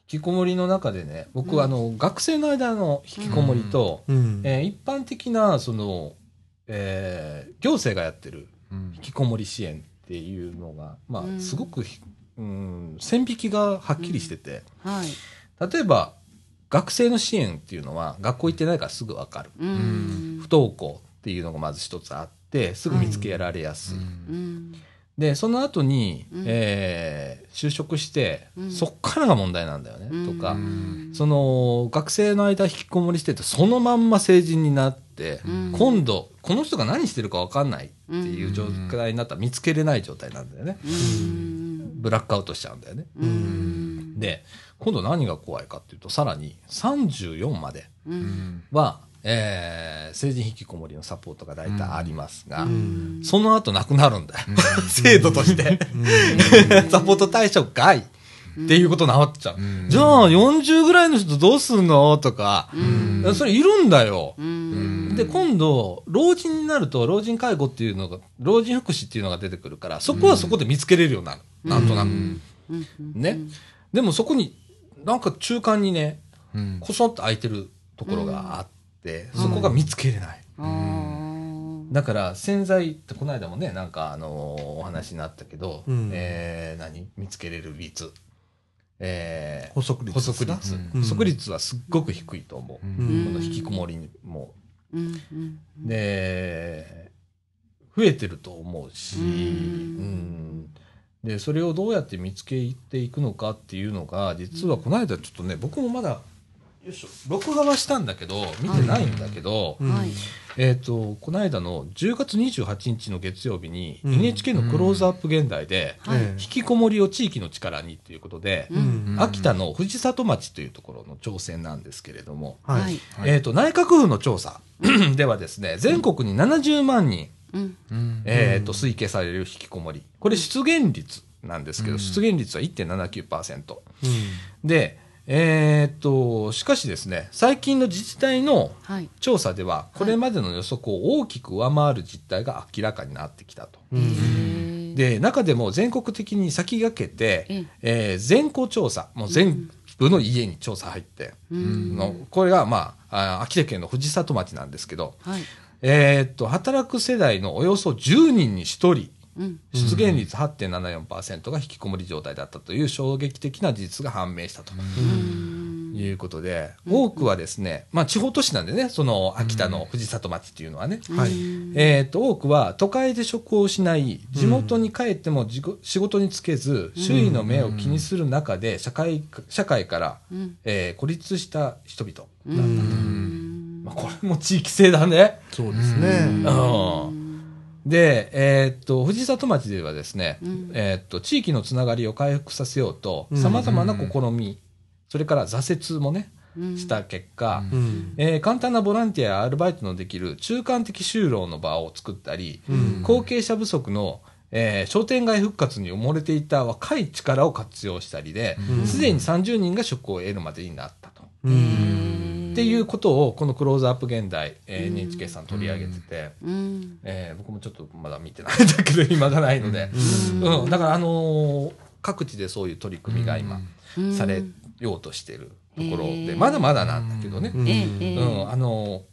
A: きこもりの中でね、僕はあの、学生の間の引きこもりと、
B: うん
A: えー一般的な、その、えー行政がやってる
D: うん
A: 引きこもり支援っていうのが、まあ、
C: うん
A: すごくひ、うん、線引きがはっきりしてて、
C: はい。
A: 例えば、学生の支援っていうのは、学校行ってないからすぐわかる。
C: うん。
A: 不登校っていうのがまず一つあって、すぐ見つけられやすい。
C: うん。
A: で、その後に、
C: うん
A: えー就職して、
C: うん
A: そっからが問題なんだよね、とか、
C: うん
A: その、学生の間引きこもりしてて、そのまんま成人になって、
C: うん
A: 今度、この人が何してるか分かんないっていう状態になったら見つけれない状態なんだよね。
C: うん。
A: ブラックアウトしちゃうんだよね。
C: うん。
A: で、今度何が怖いかっていうと、さらに34まで
C: う。
D: うんん
A: は、えー成人引きこもりのサポートが大体ありますが、
B: うん
A: その後なくなるんだよ。制度として。サポート対象外っていうことになっちゃう。
D: うん
A: じゃあ、40ぐらいの人どうすんの？とか、
C: うん。
A: それいるんだよ。
C: うん。
A: で、今度、老人になると、老人介護っていうのが、老人福祉っていうのが出てくるから、そこはそこで見つけれるようになる。なんとなく。
C: うん。
A: ね。でもそこに、なんか中間にね、
D: うん
A: こそっと空いてるところがあって、そこが見つけれない。だから洗剤ってこの間もねなんかあのーお話になったけど、
B: うん
A: えー何？見つけれる率、えー
B: 補足率
A: 補足率、
D: うん。
A: 補足率はすっごく低いと思う、
D: うん。
A: この引きこもりも。で増えてると思うし、
C: うん。
A: うん。でそれをどうやって見つけていくのかっていうのが実はこの間ちょっとね僕もまだよいしょ。録画はしたんだけど見てないんだけど、
B: うん。
C: はい。
A: えっ、と、この間の10月28日の月曜日に、
B: うん。
A: NHK のクローズアップ現代で、引きこもりを地域の力にということで、
B: えうん。
A: 秋田の藤里町というところの挑戦なんですけれども、
B: はい。
A: えっ、と、内閣府の調査ではですね、全国に70万人、
C: うん。
D: うん。
A: えっ、と、推計される引きこもり。これ出現率なんですけど、
D: うん。
A: 出現率は1.79%。
B: うん。
A: で、えっ、と、しかしですね、最近の自治体の
C: はい。
A: 調査では、これまでの予測を大きく上回る実態が明らかになってきたと。で、中でも全国的に先駆けて、
C: え
A: えー全校調査、もう全部の家に調査入って、
C: うん。
A: のこれが、まあ、あ秋田県の藤里町なんですけど、
C: はい。
A: えーっと、働く世代のおよそ10人に1人、
C: うん。
A: 出現率8.74%が引きこもり状態だったという衝撃的な事実が判明したと。
C: うん。
A: いうことで、多くはですね、まあ地方都市なんでね、その秋田の藤里町っていうのはね、
B: はい
A: えーっと、多くは都会で職を失い、地元に帰っても仕事に就けず、周囲の目を気にする中で、社会、社会から、
C: うん。
A: えー孤立した人々。
C: う
A: ま
C: ん。
A: あ、これも地域性だね。
B: そうですね。
A: うん。で、えーっと、藤里町ではですね、
C: うん。
A: えーっと、地域のつながりを回復させようと、
B: うん。
A: 様々な試み、それから挫折もね、
C: うん。
A: した結果、
B: うん。
A: えー簡単なボランティアやアルバイトのできる中間的就労の場を作ったり、
B: うん。
A: 後継者不足の、えー商店街復活に埋もれていた若い力を活用したりで
B: うん。
A: すで、に30人が職を得るまでになったと。っていうことをこのクローズアップ現代、えー
C: うん
A: NHK さん取り上げてて、
C: うん。
A: えー僕もちょっとまだ見てないんだけど暇がないので、
C: うん。
A: うん。だからあのー各地でそういう取り組みが今、
C: うん。
A: されようとしてるところで、まだまだなんだけどね、
B: うん。
A: あの、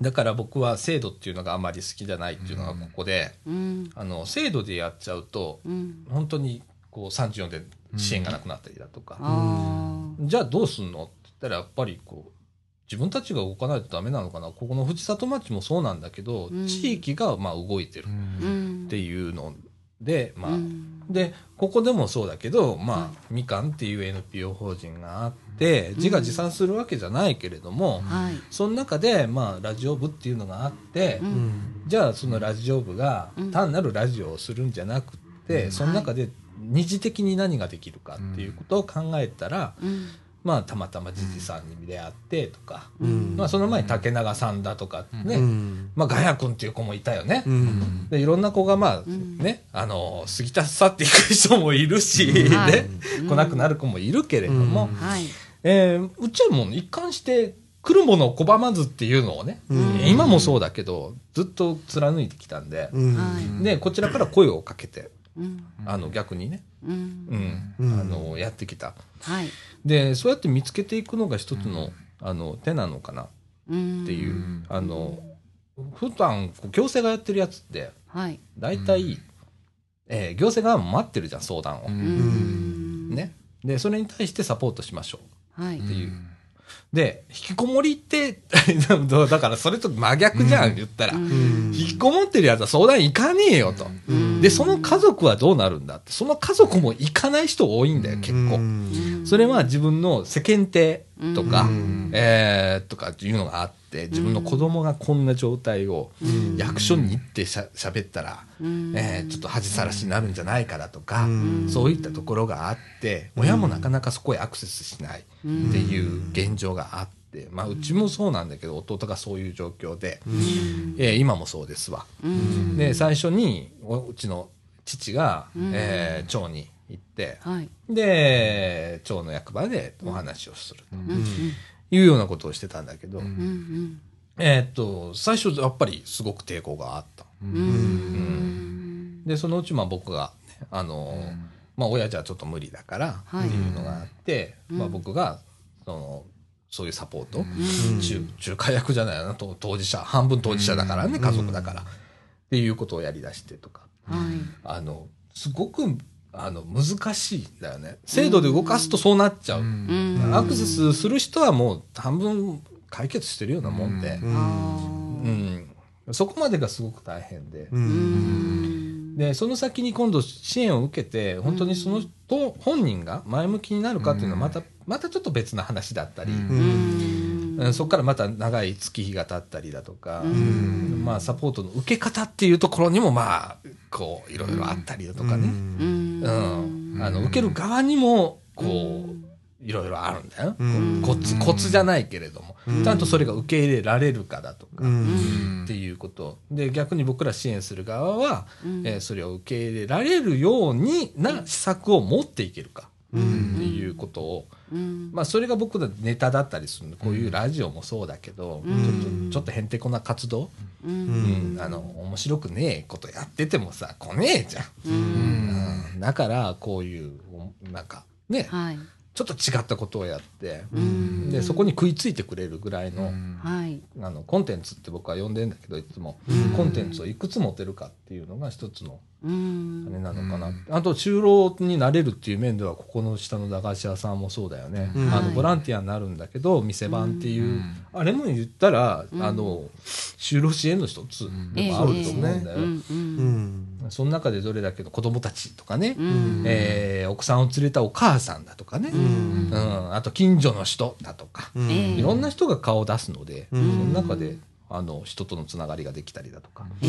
A: だから僕は制度っていうのがあまり好きじゃないっていうのがここで、
C: うん。
A: あの、制度でやっちゃうと、
C: うん。
A: 本当にこう34で支援がなくなったりだとか、
C: あ
A: じゃあどうすんの？って言ったらやっぱりこう、自分たちが動かないとダメなのかな？ここの藤里町もそうなんだけど、
C: うん
A: 地域がまあ動いてる。っていうので、まあ、
C: うん
A: で、ここでもそうだけど、まあ、
C: は
A: みかんっていう NPO 法人があって、自画自賛するわけじゃないけれども、
C: はい。
A: その中で、まあ、ラジオ部っていうのがあって、
C: うん
B: うん
A: じゃあそのラジオ部が
C: うん
A: 単なるラジオをするんじゃなくって、
D: うん
A: その中で二次的に何ができるかっていうことを考えたら、
C: うん。
A: まあたまたまじじさんに出会ってとか、
B: うん。
A: まあその前に竹永さんだとかね、
B: うん。
A: まあガヤ君っていう子もいたよね。
B: うん。
A: でいろんな子がまあ
C: ん。
A: ね、あの過ぎた去っていく人もいるし、
C: はい。
A: ね来なくなる子もいるけれども、
B: うん。
C: はい。
A: えーうちはもう一貫して来るものを拒まずっていうのをね、
B: うん。
A: 今もそうだけどずっと貫いてきたんで、でこちらから声をかけて
C: うん。
A: あの逆にね
C: うん。
A: うん。あのやってきた。
C: はい
A: でそうやって見つけていくのが一つの,、あの手なのかな。
C: うん
A: っていう、
D: うん。
A: あの普段こう行政がやってるやつって
C: はい。
A: 大体、えー行政側も待ってるじゃん相談を、
C: うん。
A: ね。でそれに対してサポートしましょう。
C: はい。
A: っていう。で、引きこもりって、だからそれと真逆じゃん、言ったら。
B: うん。
A: 引きこもってるやつは相談行かねえよと。
B: うん。
A: で、その家族はどうなるんだって。その家族も行かない人多いんだよ、結構。
B: うん
A: それは自分の世間体とか、
B: うん。
A: えー、とかっていうのがあって、自分の子供がこんな状態を
B: うん
A: 役所に行ってしゃ喋ったら、
C: うん。
A: えーちょっと恥さらしになるんじゃないかだとか、
B: うん。
A: そういったところがあって、親もなかなかそこへアクセスしないっていう現状があって、まあうちもそうなんだけど、弟がそういう状況で、えー今もそうですわ。
C: うん。
A: で、最初におうちの父が、えー町に行って、
C: はい。
A: で、町の役場でお話をするというようなことをしてたんだけど、
C: うん
A: えーっと、最初やっぱりすごく抵抗があった。
C: うん。うん。
A: で、そのうちまあ僕が、ね、あの、まあ親じゃちょっと無理だからって
C: はい
A: いうのがあって、
C: うん。
A: まあ僕が、その、そういうサポート、
B: うん。
A: 中仲介役じゃないなと当事者半分当事者だからね、家族だから、っていうことをやりだしてとか。
C: はい。
A: あのすごくあの難しいんだよね。制度で動かすとそうなっちゃう、
C: うん。
A: アクセスする人はもう半分解決してるようなもんで、
B: うん。
C: あ
A: うん。そこまでがすごく大変で、でその先に今度支援を受けて本当にその人本人が前向きになるかっていうのはまた、またちょっと別な話だったり、
B: うん。
A: うんそこからまた長い月日が経ったりだとか、
C: うん。
A: まあ、サポートの受け方っていうところにもまあこういろいろあったりだとかね、
C: うん。
A: うん。あの受ける側にもこう、いろいろあるんだよ、
B: うん。
A: コツコツじゃないけれども、
B: うん。
A: ちゃんとそれが受け入れられるかだとか、
B: うん。
A: っていうこと。で逆に僕ら支援する側は、
C: うん。
A: えーそれを受け入れられるようにな施策を持っていけるか。
B: うん
A: っていうことを、まあ、それが僕のネタだったりするこういうラジオもそうだけど、ちょっとちょっとへん。てこな活動、
C: う
A: ん。あの面白くねえことやっててもさ来ねえじゃん、
C: うん。
A: うん。だからこういうなん。かね
C: はい
A: ちょっと違ったことをやって、
C: うん。
A: でそこに食いついてくれるぐらいの,、
C: はい。
A: あのコンテンツって僕は呼んでんだけどいつも、
B: うん。
A: コンテンツをいくつ持てるかっていうのが一つの
C: うん。
A: あれなのかな、あと就労になれるっていう面ではここの下の駄菓子屋さんもそうだよね、
B: うん。
A: あ
C: はい。
A: のボランティアになるんだけど店番っていう、
D: うん。
A: あれも言ったら、
C: うん。
A: あの就労支援の一つでもあると思うんだよ、その中でどれだけの子供たちとかね、
C: うん。
A: えー奥さんを連れたお母さんだとかね、
B: うん。
A: うんあと近所の人だとか、いろんな人が顔を出すので、
B: うん。
A: その中であの人とのつながりができたりだとか、
C: え。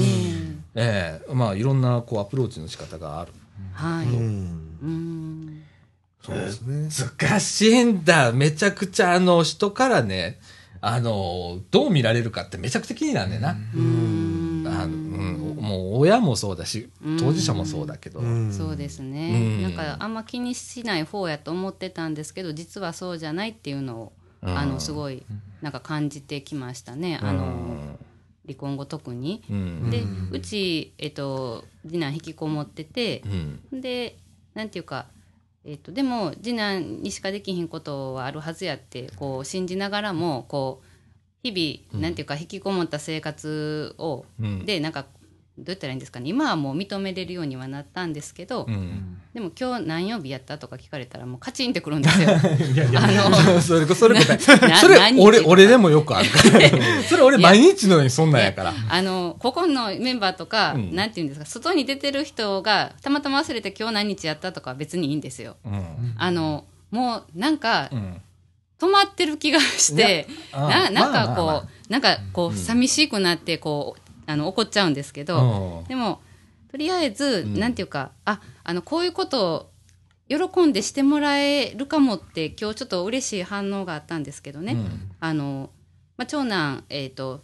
A: ええ。まあいろんなこうアプローチの仕方がある。
C: はい。
B: うん。
C: うん。
B: そうですね。
A: 難しいんだ。めちゃくちゃあの人からね、あの、どう見られるかってめちゃくちゃ気になるんだよな。
C: うん、
A: もう親もそうだし、当事者もそうだけど。
B: うん。
C: そうですね、
A: うん。
C: なんかあんま気にしない方やと思ってたんですけど実はそうじゃないっていうのを、
A: うん。
C: あのすごいなんか感じてきましたね、あの離婚後特に。
A: うん。
C: でうち、えっと、次男引きこもってて
A: う、ん。
C: でなんていうか、えっと、でも次男にしかできひんことはあるはずやってこう信じながらもこう日々、なんていうか引きこもった生活を、
A: うん。
C: でなんかどう言ったらいいんですかね今はもう認めれるようにはなったんですけど、
A: うん。
C: でも今日何曜日やったとか聞かれたらもうカチンってくるんですよ。
A: いやいや、
C: あの
A: それ、それ それ俺、俺でもよくあるから。それ俺毎日のようにそんなんやから。
C: あのここのメンバーとか、
A: うん
C: なんていうんですか外に出てる人がたまたま忘れて今日何日やったとかは別にいいんですよ。
A: うん。
C: あのもうなんか
A: うん。
C: 止まってる気がして、ななんかこう、
A: まあまあまあ
C: なんかこう寂しくなってこうあの怒っちゃうんですけど、
A: うん。
C: でもとりあえず、
A: ん。
C: なんていうかああのこういうことを喜んでしてもらえるかもって今日ちょっと嬉しい反応があったんですけどね、
A: うん。
C: あのまあ、長男、えーと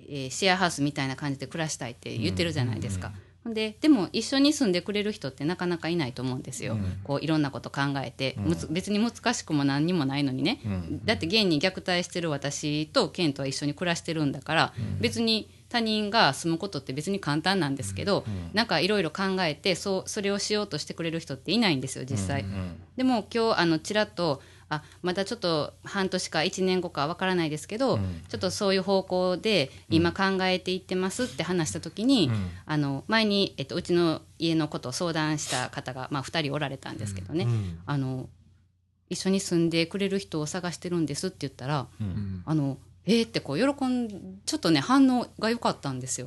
C: えーシェアハウスみたいな感じで暮らしたいって言ってるじゃないですか。ほん。ででも一緒に住んでくれる人ってなかなかいないと思うんですよ、こういろんなこと考えて、むつ別に難しくも何にもないのにね、だって現に虐待してる私とケンとは一緒に暮らしてるんだから、別に他人が住むことって別に簡単なんですけど、なんかいろいろ考えてそうそれをしようとしてくれる人っていないんですよ実際。でも今日あのちらっとあまだちょっと半年か1年後かわからないですけど、ちょっとそういう方向で今考えていってますって話した時に、あの前に、えっと、うちの家のことを相談した方が、まあ、2人おられたんですけどね、あの一緒に住んでくれる人を探してるんですって言ったら、あのえーってこう喜んちょっとね反応が良かったんですよ。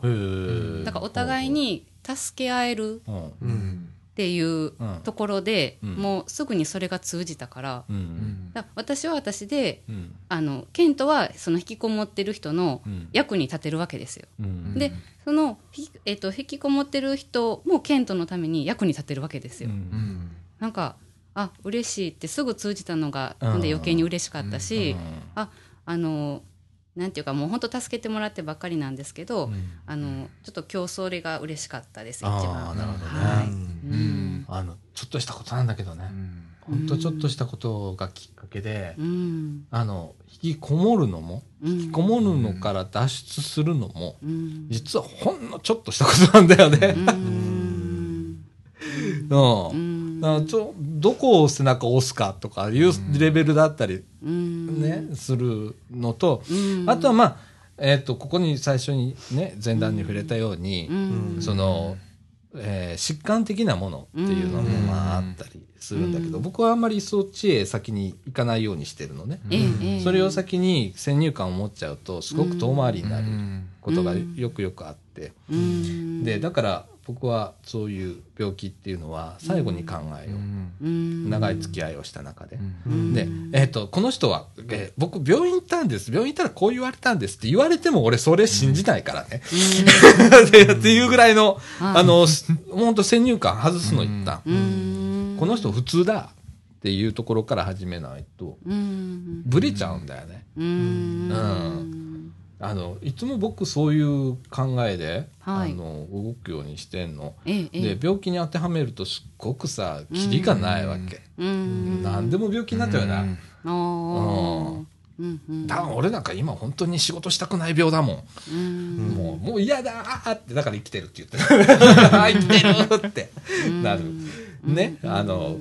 C: だからお互いに助け合えるっていうところで、
A: うん。
C: もうすぐにそれが通じたから,、
A: うん。
C: 私は私で
A: うん。
C: あのケントはその引きこもってる人の
A: うん。
C: 役に立てるわけですよ。
A: うん。
C: でその、ひえっと引きこもってる人もケントのために役に立てるわけですよ。
D: うん。
C: なんかあ嬉しいってすぐ通じたのが
A: うん。
C: で余計に嬉しかったし、
A: うん。
C: ああのなんていうかもう本当助けてもらってばっかりなんですけど、あのちょっと今日それが嬉しかったです一
A: あ
C: 番。
A: ーなるほどね。
C: はい。
B: うん。
C: うん。
A: あのちょっとしたことなんだけどね。ほん。とちょっとしたことがきっかけで
C: うん。
A: あの引きこもるのも
C: うん。
A: 引きこもるのから脱出するのも
C: うん。
A: 実はほんのちょっとしたことなんだよね。
C: うん。
A: うん。
C: うん
A: だちょどこを背中を押すかとかいうレベルだったり
C: うん。
A: ね、するのと、
C: うん。
A: あとはまあ、えっ、と、ここに最初にね、前段に触れたように、
C: うん。
A: その、えー疾患的なものっていうのも
C: うん
A: まああったりするんだけど、
C: うん。
A: 僕はあんまりそっちへ先に行かないようにしてるのね。それを先に先入観を持っちゃうと、すごく遠回りになることがよくよくあって、
C: うん。
A: で、だから僕はそういう病気っていうのは最後に考えよう。
C: うん
A: 長い付き合いをした中で。
C: うん
A: で、えっ、と、この人は、えー僕、病院行ったんです。病院行ったらこう言われたんですって言われても俺それ信じないからね。で っていうぐらいの、
C: はい
A: あの、す本当先入観外すの一旦。
C: うん
A: この人普通だっていうところから始めないと、
C: うん
A: ブレちゃうんだよね。
C: うん
A: あの、いつも僕そういう考えで、
C: はい
A: あの、動くようにしてんの。
C: ええええ
A: で、病気に当てはめるとすっごくさ、キリがないわけ。
C: うん
A: 何でも病気になったよな。
C: あーうんうん
A: だから俺なんか今本当に仕事したくない病だもん。
C: うん
A: もう、もう嫌だーって、だから生きてるって言ってる。生きてるってなる。ね。あの、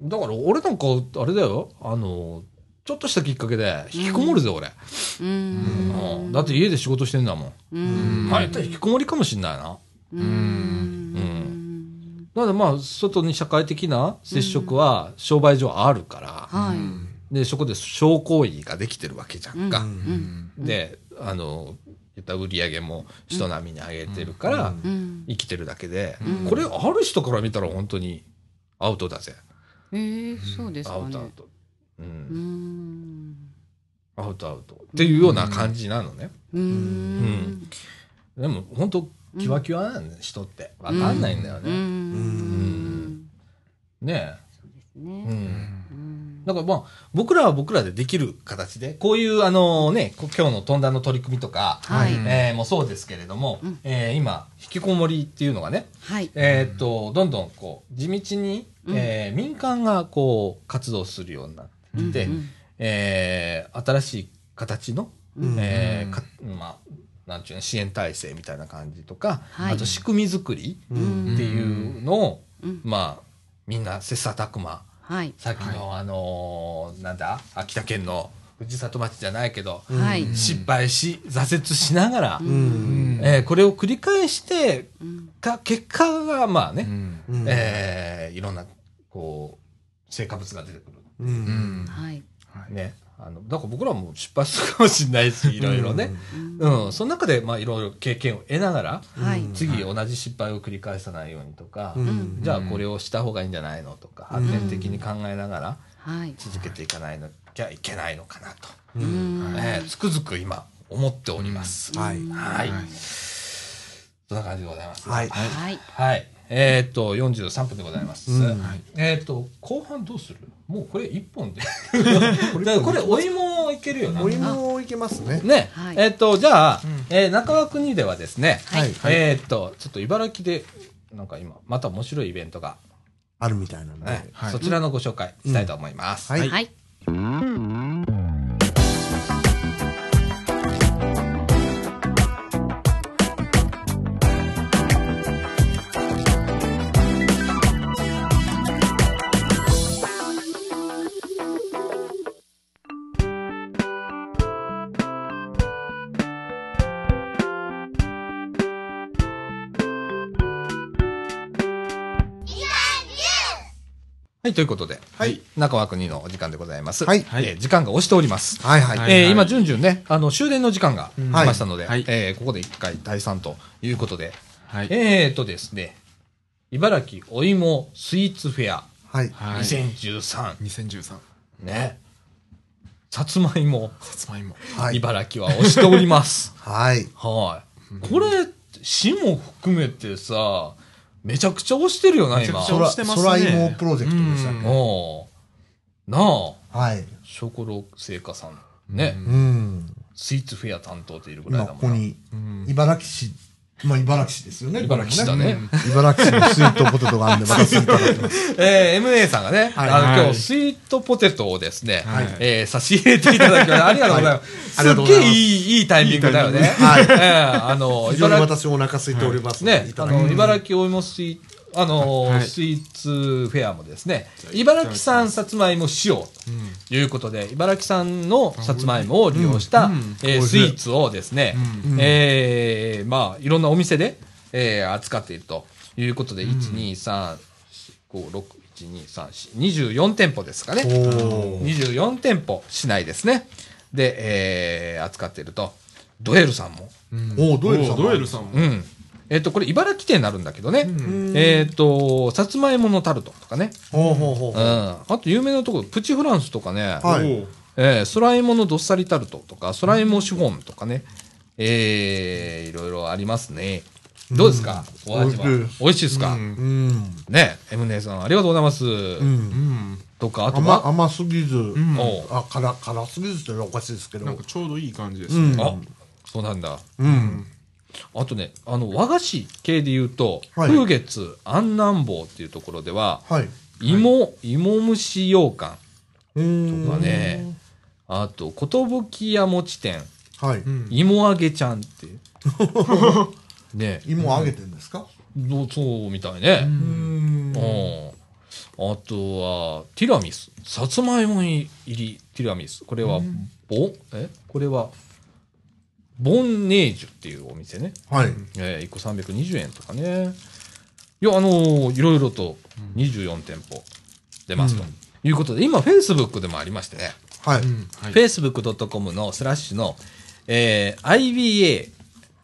A: だから俺なんか、あれだよ。あの、ちょっとしたきっかけで引きこもるぜ、俺。
C: うん。
A: うん。だって家で仕事してんだもん。
C: うん。
A: まあ、やったら引きこもりかもしんないな。
C: うん。
A: だからまあ、外に社会的な接触は商売上あるから、
C: はい。
A: で、そこで商行為ができてるわけじゃんか。
C: うん。
A: で、あの、言った売り上げも人並みに上げてるから、
C: うん。
A: 生きてるだけで、
C: うん。
A: これある人から見たら本当にアウトだぜ。
C: ええそうですかね。
A: アウトアウト。う。
C: うんん
A: アウトアウト。っていうような感じなのね。
C: うん
A: でも本当、キワキワなんだよ、人って。わかんないんだよ
C: う
A: ね。
C: ん
A: ねえ。う
C: ね
A: ん。
C: うん
A: だからまあ、僕らは僕らでできる形で、こういうあのね、こ今日の飛んだの取り組みとか、
C: はい
A: えーもうそうですけれども、
C: うん
A: えー今、引きこもりっていうのがね、
C: はい
A: えーっと、どんどんこう、地道に、
C: うん
A: えー民間がこう、活動するようになってきて、
C: うん。
A: えー新しい形の、
B: うん。
A: えーかまあ、なんちゅうの、支援体制みたいな感じとか、
C: はい。
A: あと仕組み作り
C: うん。
A: っていうのを、
C: うん。
A: まあ、みんな切磋琢磨、
C: はい。
A: さっきの、あのーなんだ、秋田県の藤里町じゃないけど、
C: はい。
A: 失敗し、挫折しながら、
B: うん。
A: えーこれを繰り返して、
C: うん。
A: か結果が、まあね、
B: うん。
A: えーいろんな、こう、成果物が出てくる。
B: うん。
C: はい。
A: ね。あの、だから僕らも失敗するかもしれないし、いろいろね。うん。その中で、まあ、いろいろ経験を得ながら、
C: はい。
A: 次同じ失敗を繰り返さないようにとか、
B: うん。
A: じゃあこれをした方がいいんじゃないのとか、発展的に考えながら
C: はい。
A: 続けていかないのきゃいけないのかなと、
C: うん。
A: えーつくづく今思っております。
B: はい。
A: はい。そんな感じでございます。
B: はい。
C: はい。
A: はい。えーっと、43分でございます。
B: うん。
A: えーっと、後半どうする？もうこれ1本で。これ、お芋いけるよな。
B: お芋いけますね。
A: ね、
C: はい。
A: えーっと、じゃあ、えー中川国ではですね、
C: はい。
A: えーっと、ちょっと茨城で、なんか今、また面白いイベントが、
B: あるみたいなの
A: ね
B: で
D: はい。
A: そちらのご紹介したいと思います。
B: うんはい
C: はい
A: はい、ということで、
B: はい。
A: 中枠2のお時間でございます。
B: はい
A: えー時間が押しております。
B: はいはい。
D: はい
A: えー今、順々ね、あの、終電の時間が来
D: うん
A: ましたので、
D: はい
A: えーここで一回退散ということで、
D: はい。
A: えーとですね、茨城お芋スイーツフェア
B: はい。
D: はい。
A: 2013、
D: 2013。
A: ね、さつまいも、
D: さつまいも。
B: はい。
A: 茨城は押しております。
B: はい。
A: はい。これ、市も含めてさ、めちゃくちゃ押してるよな、今。
D: めちゃくちゃ
B: 空、
D: 押してますね
B: 空芋プロジェクトでした
D: うん
B: ね。
A: おうなあ、
B: はい。
A: 食六製菓さん。ね、
B: うん。
A: スイーツフェア担当っているぐらい
B: 今
A: だもんな。
B: ここに、
D: うん。
B: 茨城市、まあ茨城市ですよね。
A: 茨城市だね。
B: 茨城市のスイートポテトがあるんで、またスイートがってます。
A: えー、MA さんがね、
B: はい。
A: あの、
D: はい。
A: 今日スイートポテトをですね、
D: はい。
A: えー差し入れていただきましてありがとうございます。
B: す
A: すっげえいい、いいタイミングだよね。
B: いいタイミング
A: えーあの、
B: 非常に私お腹空いております。
A: ね
B: い、ただき
A: あの、茨城お芋スイあの、
D: はい。
A: スイーツフェアもですね、茨城産さつまいも使用
D: うん。
A: ということで、茨城産のさつまいもを利用した、
D: うん
A: えースイーツをですね、
D: うん
A: えーまあ、いろんなお店で、えー扱っているということで、1、2、3、5、6、1、2、3、4、24店舗ですかね。
B: おー
A: 24店舗市内ですね。で、えー扱っていると。ドエルさんも。
D: うん
B: おードエルさんも
D: ドエルさんも。
A: うん。えっ、と、これ茨城店になるんだけどね。
D: うん
A: えっ、と、さつまいものタルトとかね。
B: ほうほうほう
A: うん。あと有名なところ、プチフランスとかね。
B: はい
D: おー
A: えー、空芋のどっさりタルトとか、空芋シフォンとかね。えー、いろいろありますね。どうですか、お味は？
B: 美味しい
A: ですか、
D: うん
B: うん。
A: ね、エムネさんありがとうございます。
B: うん。
D: うん。
A: とか、あと
B: 甘、
A: は、
B: 甘すぎず、
D: うん。
A: おう
B: あ、辛、辛すぎずってのはおかしいですけど。
D: なんかちょうどいい感じです
B: うん
D: ね。
A: あ、そうなんだ。
B: うん。
A: あとね、あの、和菓子系で言うと、
B: はい
A: 風月安南坊っていうところでは、
B: はい。
A: 芋、芋蒸し羊羹
B: うーん
A: とかね、あと、寿屋餅店、
B: はい。
D: うん。
A: 芋揚げちゃんっていう。ね
B: 芋揚げてんですか？
A: どうそうみたいね。
B: う
A: うん。
B: ん。
A: あとは、ティラミス。さつまいも入りティラミス。これは、ボン、え？これは、ボンネージュっていうお店ね。
B: はい。
A: えー、1個320円とかね。いや、あのーいろいろと24店舗出ますと。いうことで、今、Facebook でもありましてね。
B: はい。
A: facebook.com のスラッシュの、えー IBA、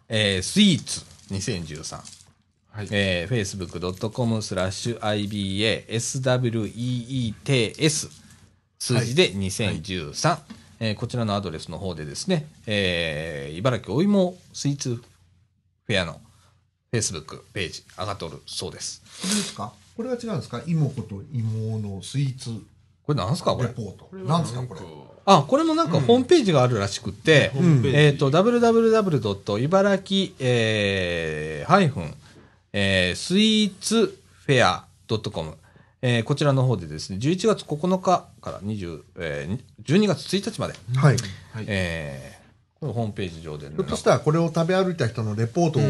A: えースイーツ2013。
D: はい。
A: えー、facebook.com スラッシュ IBA SWEETS 数字で2013、えーこちらのアドレスの方でですね、えー茨城お芋スイーツフェアの Facebook ページ上がっておるそうです。
B: これですか？これは違うんですか？芋子と芋のスイーツ
A: これなんすかこれ？
B: レポート。なんですか？これ。
A: あ、これもなんかホームページがあるらしくって、
D: ホームページ
A: えっ、と、www. 茨城、えー、ハイフン、えー、スイーツフェア .com、えー、こちらの方でですね、11月9日から20、えー、12月1日まで、
B: はい。
D: はい。
A: えー、このホームページ上で、ね
B: ひょっとしたらこれを食べ歩いた人のレポートを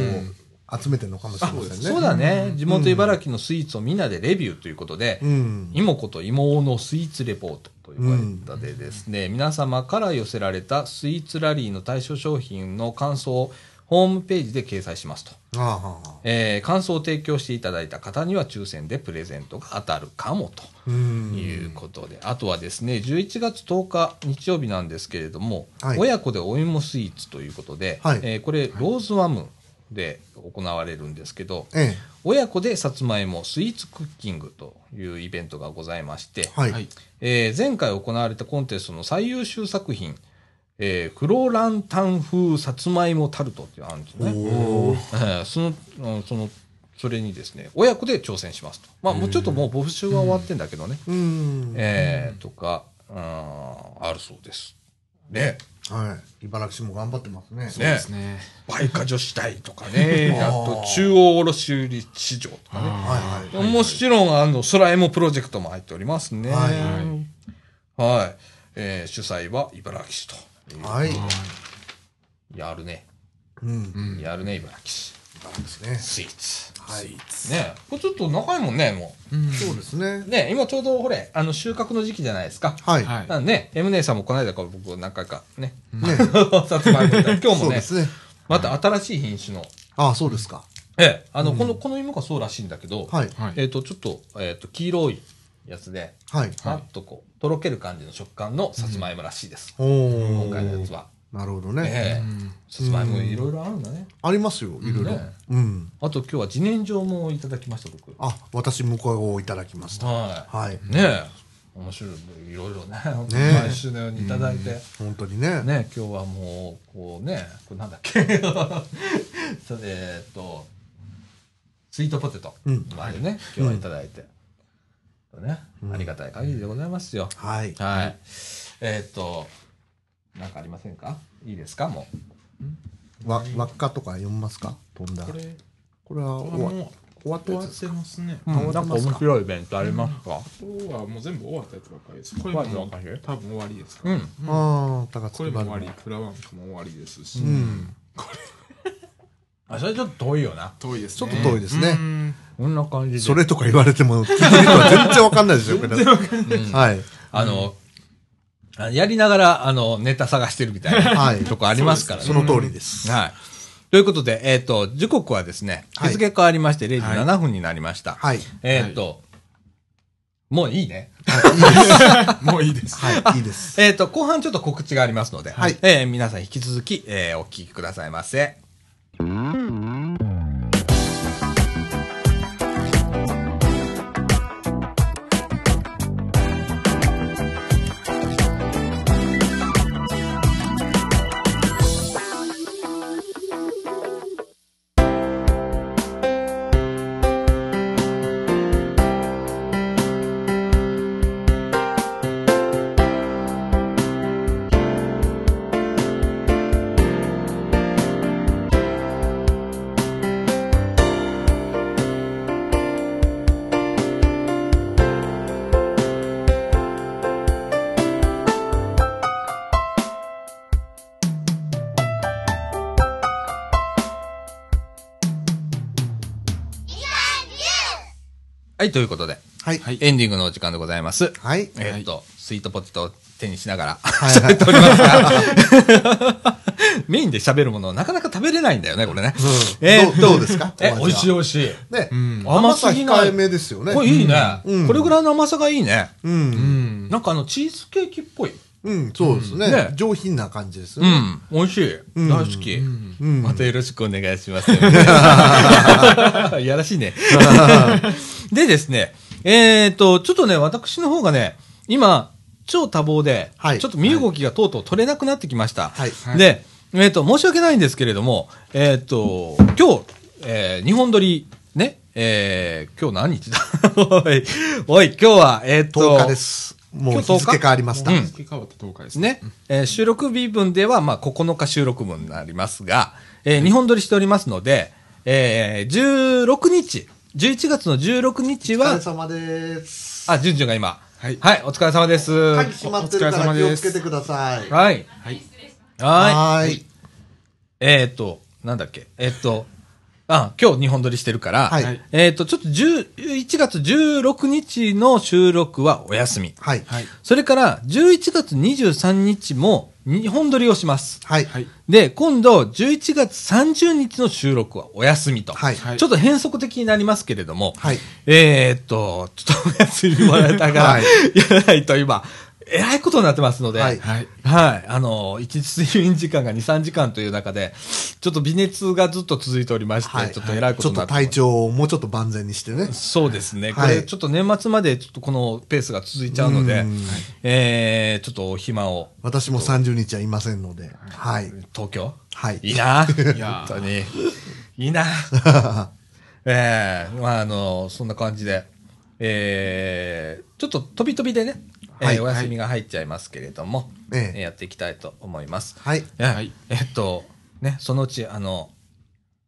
B: 集めてるのかもしれませんね。
A: そうだね、地元茨城のスイーツをみんなでレビューということで、
B: うん。
A: 妹子と妹のスイーツレポートというかでですね、皆様から寄せられたスイーツラリーの対象商品の感想をホームページで掲載しますと。
B: ああはあ
A: えー感想を提供していただいた方には抽選でプレゼントが当たるかもと
B: うん。
A: いうことで、あとはですね、11月10日日曜日なんですけれども、
B: はい
A: 親子でお芋スイーツということで、
B: はい
A: えーこれ、ローズワムで行われるんですけど、
B: え
A: 親子でさつまいもスイーツクッキングというイベントがございまして。
B: はい。
A: えー前回行われたコンテストの最優秀作品、えー、黒ランタン風さつまいもタルトっていうのがあるんですね。えーその、うんその、それにですね、親子で挑戦しますと。まあ、もうちょっともう募集は終わってんだけどね。
B: うん。
A: えーとか、うん、あるそうです。ね。
B: はい。茨城市も頑張ってますね。
D: そうですね。
A: 梅花女子大とかね。あ
B: あ
A: と
B: ー、
A: 中央卸売市場とかね。
B: はいはい。
A: もちろん、あの、空エモプロジェクトも入っておりますね。
B: はい
A: はい。えー主催は茨城市と。
B: はい。
A: やるね。
B: うん。
D: うん。
A: やるね、茨城市。
B: なんですね。
A: スイーツ。
B: はい。
A: ねこれちょっと仲いいもんね、も
D: うん
B: そうですね
A: う。。ね今ちょうど、ほれ、あの、収穫の時期じゃないですか。
B: はい。
D: はい。
A: なんでね、M 姉さんもこの間から僕何回かね、
B: ね。
A: さつまいもいただいて今日もね、
B: そうですね。
A: また新しい品種の、
B: ああ、そうですか。
A: ええ、あの、この、この芋がそうらしいんだけど、
B: はい。
D: はい。
A: えっ、と、ちょっと、えっ、と、黄色いやつで、
B: はい。
A: パッとこう、とろける感じの食感のさつまいもらしいです。
B: おー
A: 今回のやつは。
B: なるほどね。
A: さつまいもいろいろあるんだね。
B: ありますよ、いろいろ
A: ね。
B: うん。
A: あと今日は自然薯もいただきました、僕。
B: あ、私、向こうをいただきました。
A: は
B: はい。
A: い。ねえ。面白い。いろいろね。毎週のようにいただいて。
B: 本当にね。
A: ね今日はもう、こうね、これなんだっけ。それえーっと、スイートポテト
B: うん
A: までね、今日はいただいて。ね、ありがたい限りでございますよ。
B: はい。
A: はい。えーっと、なんかありませんか？いいですか？もう。
B: わ、輪っかとか読みますか？飛んだ。
D: これ、
B: これは終わった
D: 終わって
B: やつですか
D: ますね。
A: うん、なんか面白いイベントありますか？
D: 今日はもう全部終わったやつばっかりです。これも多分終わりですか？
A: うん。
B: ああ、高
D: こ
B: 槻バルも
D: れも終わり、フラワークも終わりですし、
B: うん。
A: あ、それちょっと遠いよな。
D: 遠いですね。
B: ちょっと遠いですね
D: うん
A: こんな感じで。
B: それとか言われても、全然わかんないですよ、これ。はい。
A: あの、あやりながら、あの、ネタ探してるみたいな、
B: はい
A: とこありますからね。
B: その通りです。
A: はい。ということで、えっ、と、時刻はですね、
B: はい
A: 日付変わりまして0時7分になりました。
B: はい。
A: えっ、と、もういいね。
D: もういいです。
B: はい、いいです。
A: えっ、と、後半ちょっと告知がありますので、
B: はい
A: えー皆さん引き続き、えーお聞きくださいませ。ということで、
B: はい。
D: はい
A: エンディングのお時間でございます。
B: はい。
A: えっ、と、スイートポテトを手にしながら
B: いはい
A: 喋っておりますが、メインで喋るものをなかなか食べれないんだよね、これね。
B: うん
A: えー
B: どうどうですか？
A: え、美味しい美味しい。
B: ね、
D: ん
B: 甘さ
A: 甘すぎない
B: 控えめですよね。
A: これいいね、
B: うん
A: これぐらいの甘さがいいね。
B: う。
D: うんん。
A: なんかあの、チーズケーキっぽい。
B: うん、そうですね。
A: ね
B: 上品な感じですよね。
A: うん、美味しい。
B: ん
A: 大好き。
B: うん。
A: またよろしくお願いします。い やらしいね。でですね、えっ、と、ちょっとね、私の方がね、今、超多忙で、
B: はい
A: ちょっと身動きがとうとう取れなくなってきました。
B: はい
A: で、えっ、と、申し訳ないんですけれども、えっ、と、今日、えー日本撮り、ね、えー今日何日だ？おい、おい、今日は、えっ、と、
B: 10日です。もう
A: 今日10日？
B: 日付変わりました。
A: うん
D: 日付変わった10日ですね。
A: ね、えー収録日分では、まあ、9日収録分になりますが、えー日本撮りしておりますので、えー16日、11月の16日は
B: お疲れ、様です。
A: あ、じゅんじゅんが今、
D: はい
A: はい、お疲れ様です。
B: 鍵閉まってるか
D: お疲れ
B: ら
D: 様です
B: 気をつけてください。
A: はい。
D: はい。
A: はい。
B: はーい。
A: えーっと、なんだっけ、えーっと、あ、今日日本撮りしてるから、
B: はい
A: えーっと、ちょっと10 1月16日の収録はお休み。
B: はい。
D: はい。
A: それから、11月23日も日本撮りをします。
B: はい。
D: はい。
A: で、今度、11月30日の収録はお休みと。
B: はい。
D: はい
A: ちょっと変則的になりますけれども、
B: はい
A: えーっと、ちょっとお休みもらえたから、
B: はい
A: やらないと今、えらいことになってますので、
B: はい
D: はい。
A: はい。あの、一日睡眠時間が2、3時間という中で、ちょっと微熱がずっと続いておりまして、
B: はい
A: ちょっとえらいことになってます
B: ちょっと体調をもうちょっと万全にしてね。
A: そうですね。こ
B: はい
A: れ、ちょっと年末までちょっとこのペースが続いちゃうので
B: うん、
A: えー、ちょっとお暇を、
B: 私も30日はいませんので。はい。
A: 東京？
B: はい。
A: いいな
D: いや
A: 本当に。いいな ええまあ、あの、そんな感じで、えー、ちょっと飛び飛びでね、えー
B: はい
A: お休みが入っちゃいますけれども、
B: ええ
A: やっていきたいと思います。
B: はい。
A: え
D: はい
A: えっと、ね、そのうち、あの、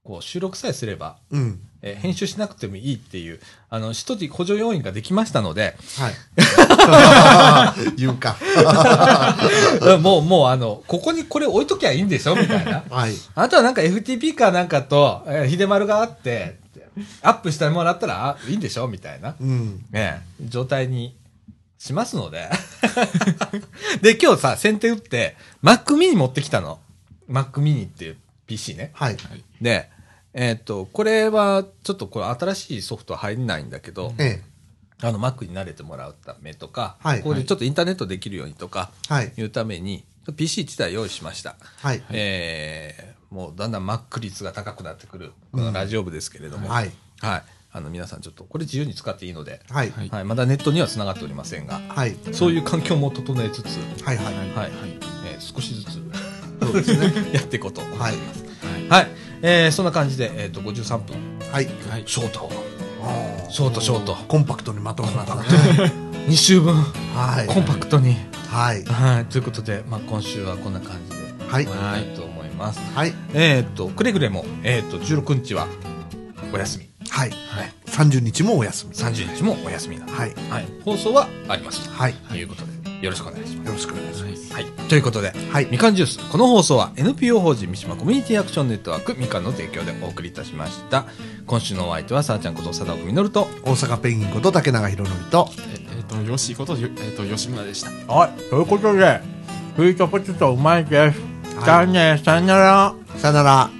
A: こう、収録さえすれば、
B: うん。
A: えー編集しなくてもいいっていう、あの、一つ補助要員ができましたので、
B: はい。言うか。
A: もう、もう、あの、ここにこれ置いときゃいいんでしょ？みたいな。
B: はい。
A: あとはなんか FTP かなんかと、えー、秀丸があって、アップしてもらったらあいいんでしょ？みたいな、
B: うん。
A: ねえ、状態にしますので。で、今日さ、先手打って、Mac mini 持ってきたの。Mac mini っていう PC ね。
B: はい。
A: で、えーっと、これは、ちょっとこれ新しいソフトは入んないんだけど、
B: ええ。
A: あの、Mac に慣れてもらうためとか、
B: はい
A: ここでちょっとインターネットできるようにとか、
B: はい。
A: いうために、PC1 台用意しました。
B: はい。
A: えーもうだんだん Mac 率が高くなってくる、このラジオ部ですけれども、
B: はい。
A: はい。あの、皆さんちょっと、これ自由に使っていいので、
B: はい。
D: はい
A: はい。まだネットには繋がっておりませんが、
B: はい。
A: そういう環境も整えつつ、
B: はい。はい。
A: はい。えー少しずつ、そうですね。やっていこうと思います。
B: はい。
A: はい。えーそんな感じで、えっ、と、53分。
B: はい。
D: はい
A: ショート。ショート、ショート。
B: コンパクトにまとまったね。
A: 2週分、
B: はい。
A: コンパクトに。
B: はい。
A: はい。ということで、まあ、今週はこんな感じで、
B: はい
A: 終わりたいと思います。
B: はい。
A: えっ、と、くれぐれも、えっ、と、16日は、お休み。
B: はい。
A: はい。
B: 30日もお休み。
A: 30日もお休みな
B: はい。
A: はい。放送はありますと。
B: はい。
A: ということで、よろしくお願いします。
B: よろしくお願いします。
A: はい。ということで、
B: はい
A: みかんジュース。この放送は NPO 法人三島コミュニティアクションネットワークみかんの提供でお送りいたしました。今週のお相手は、さあちゃんこと佐藤みのると、
B: 大阪ペンギンこと竹永宏典と、
D: ええっとよしことよえっと吉村でした
A: はい。ということで、フリートポテトうまいです。じゃあね。
B: さよなら。
D: さよなら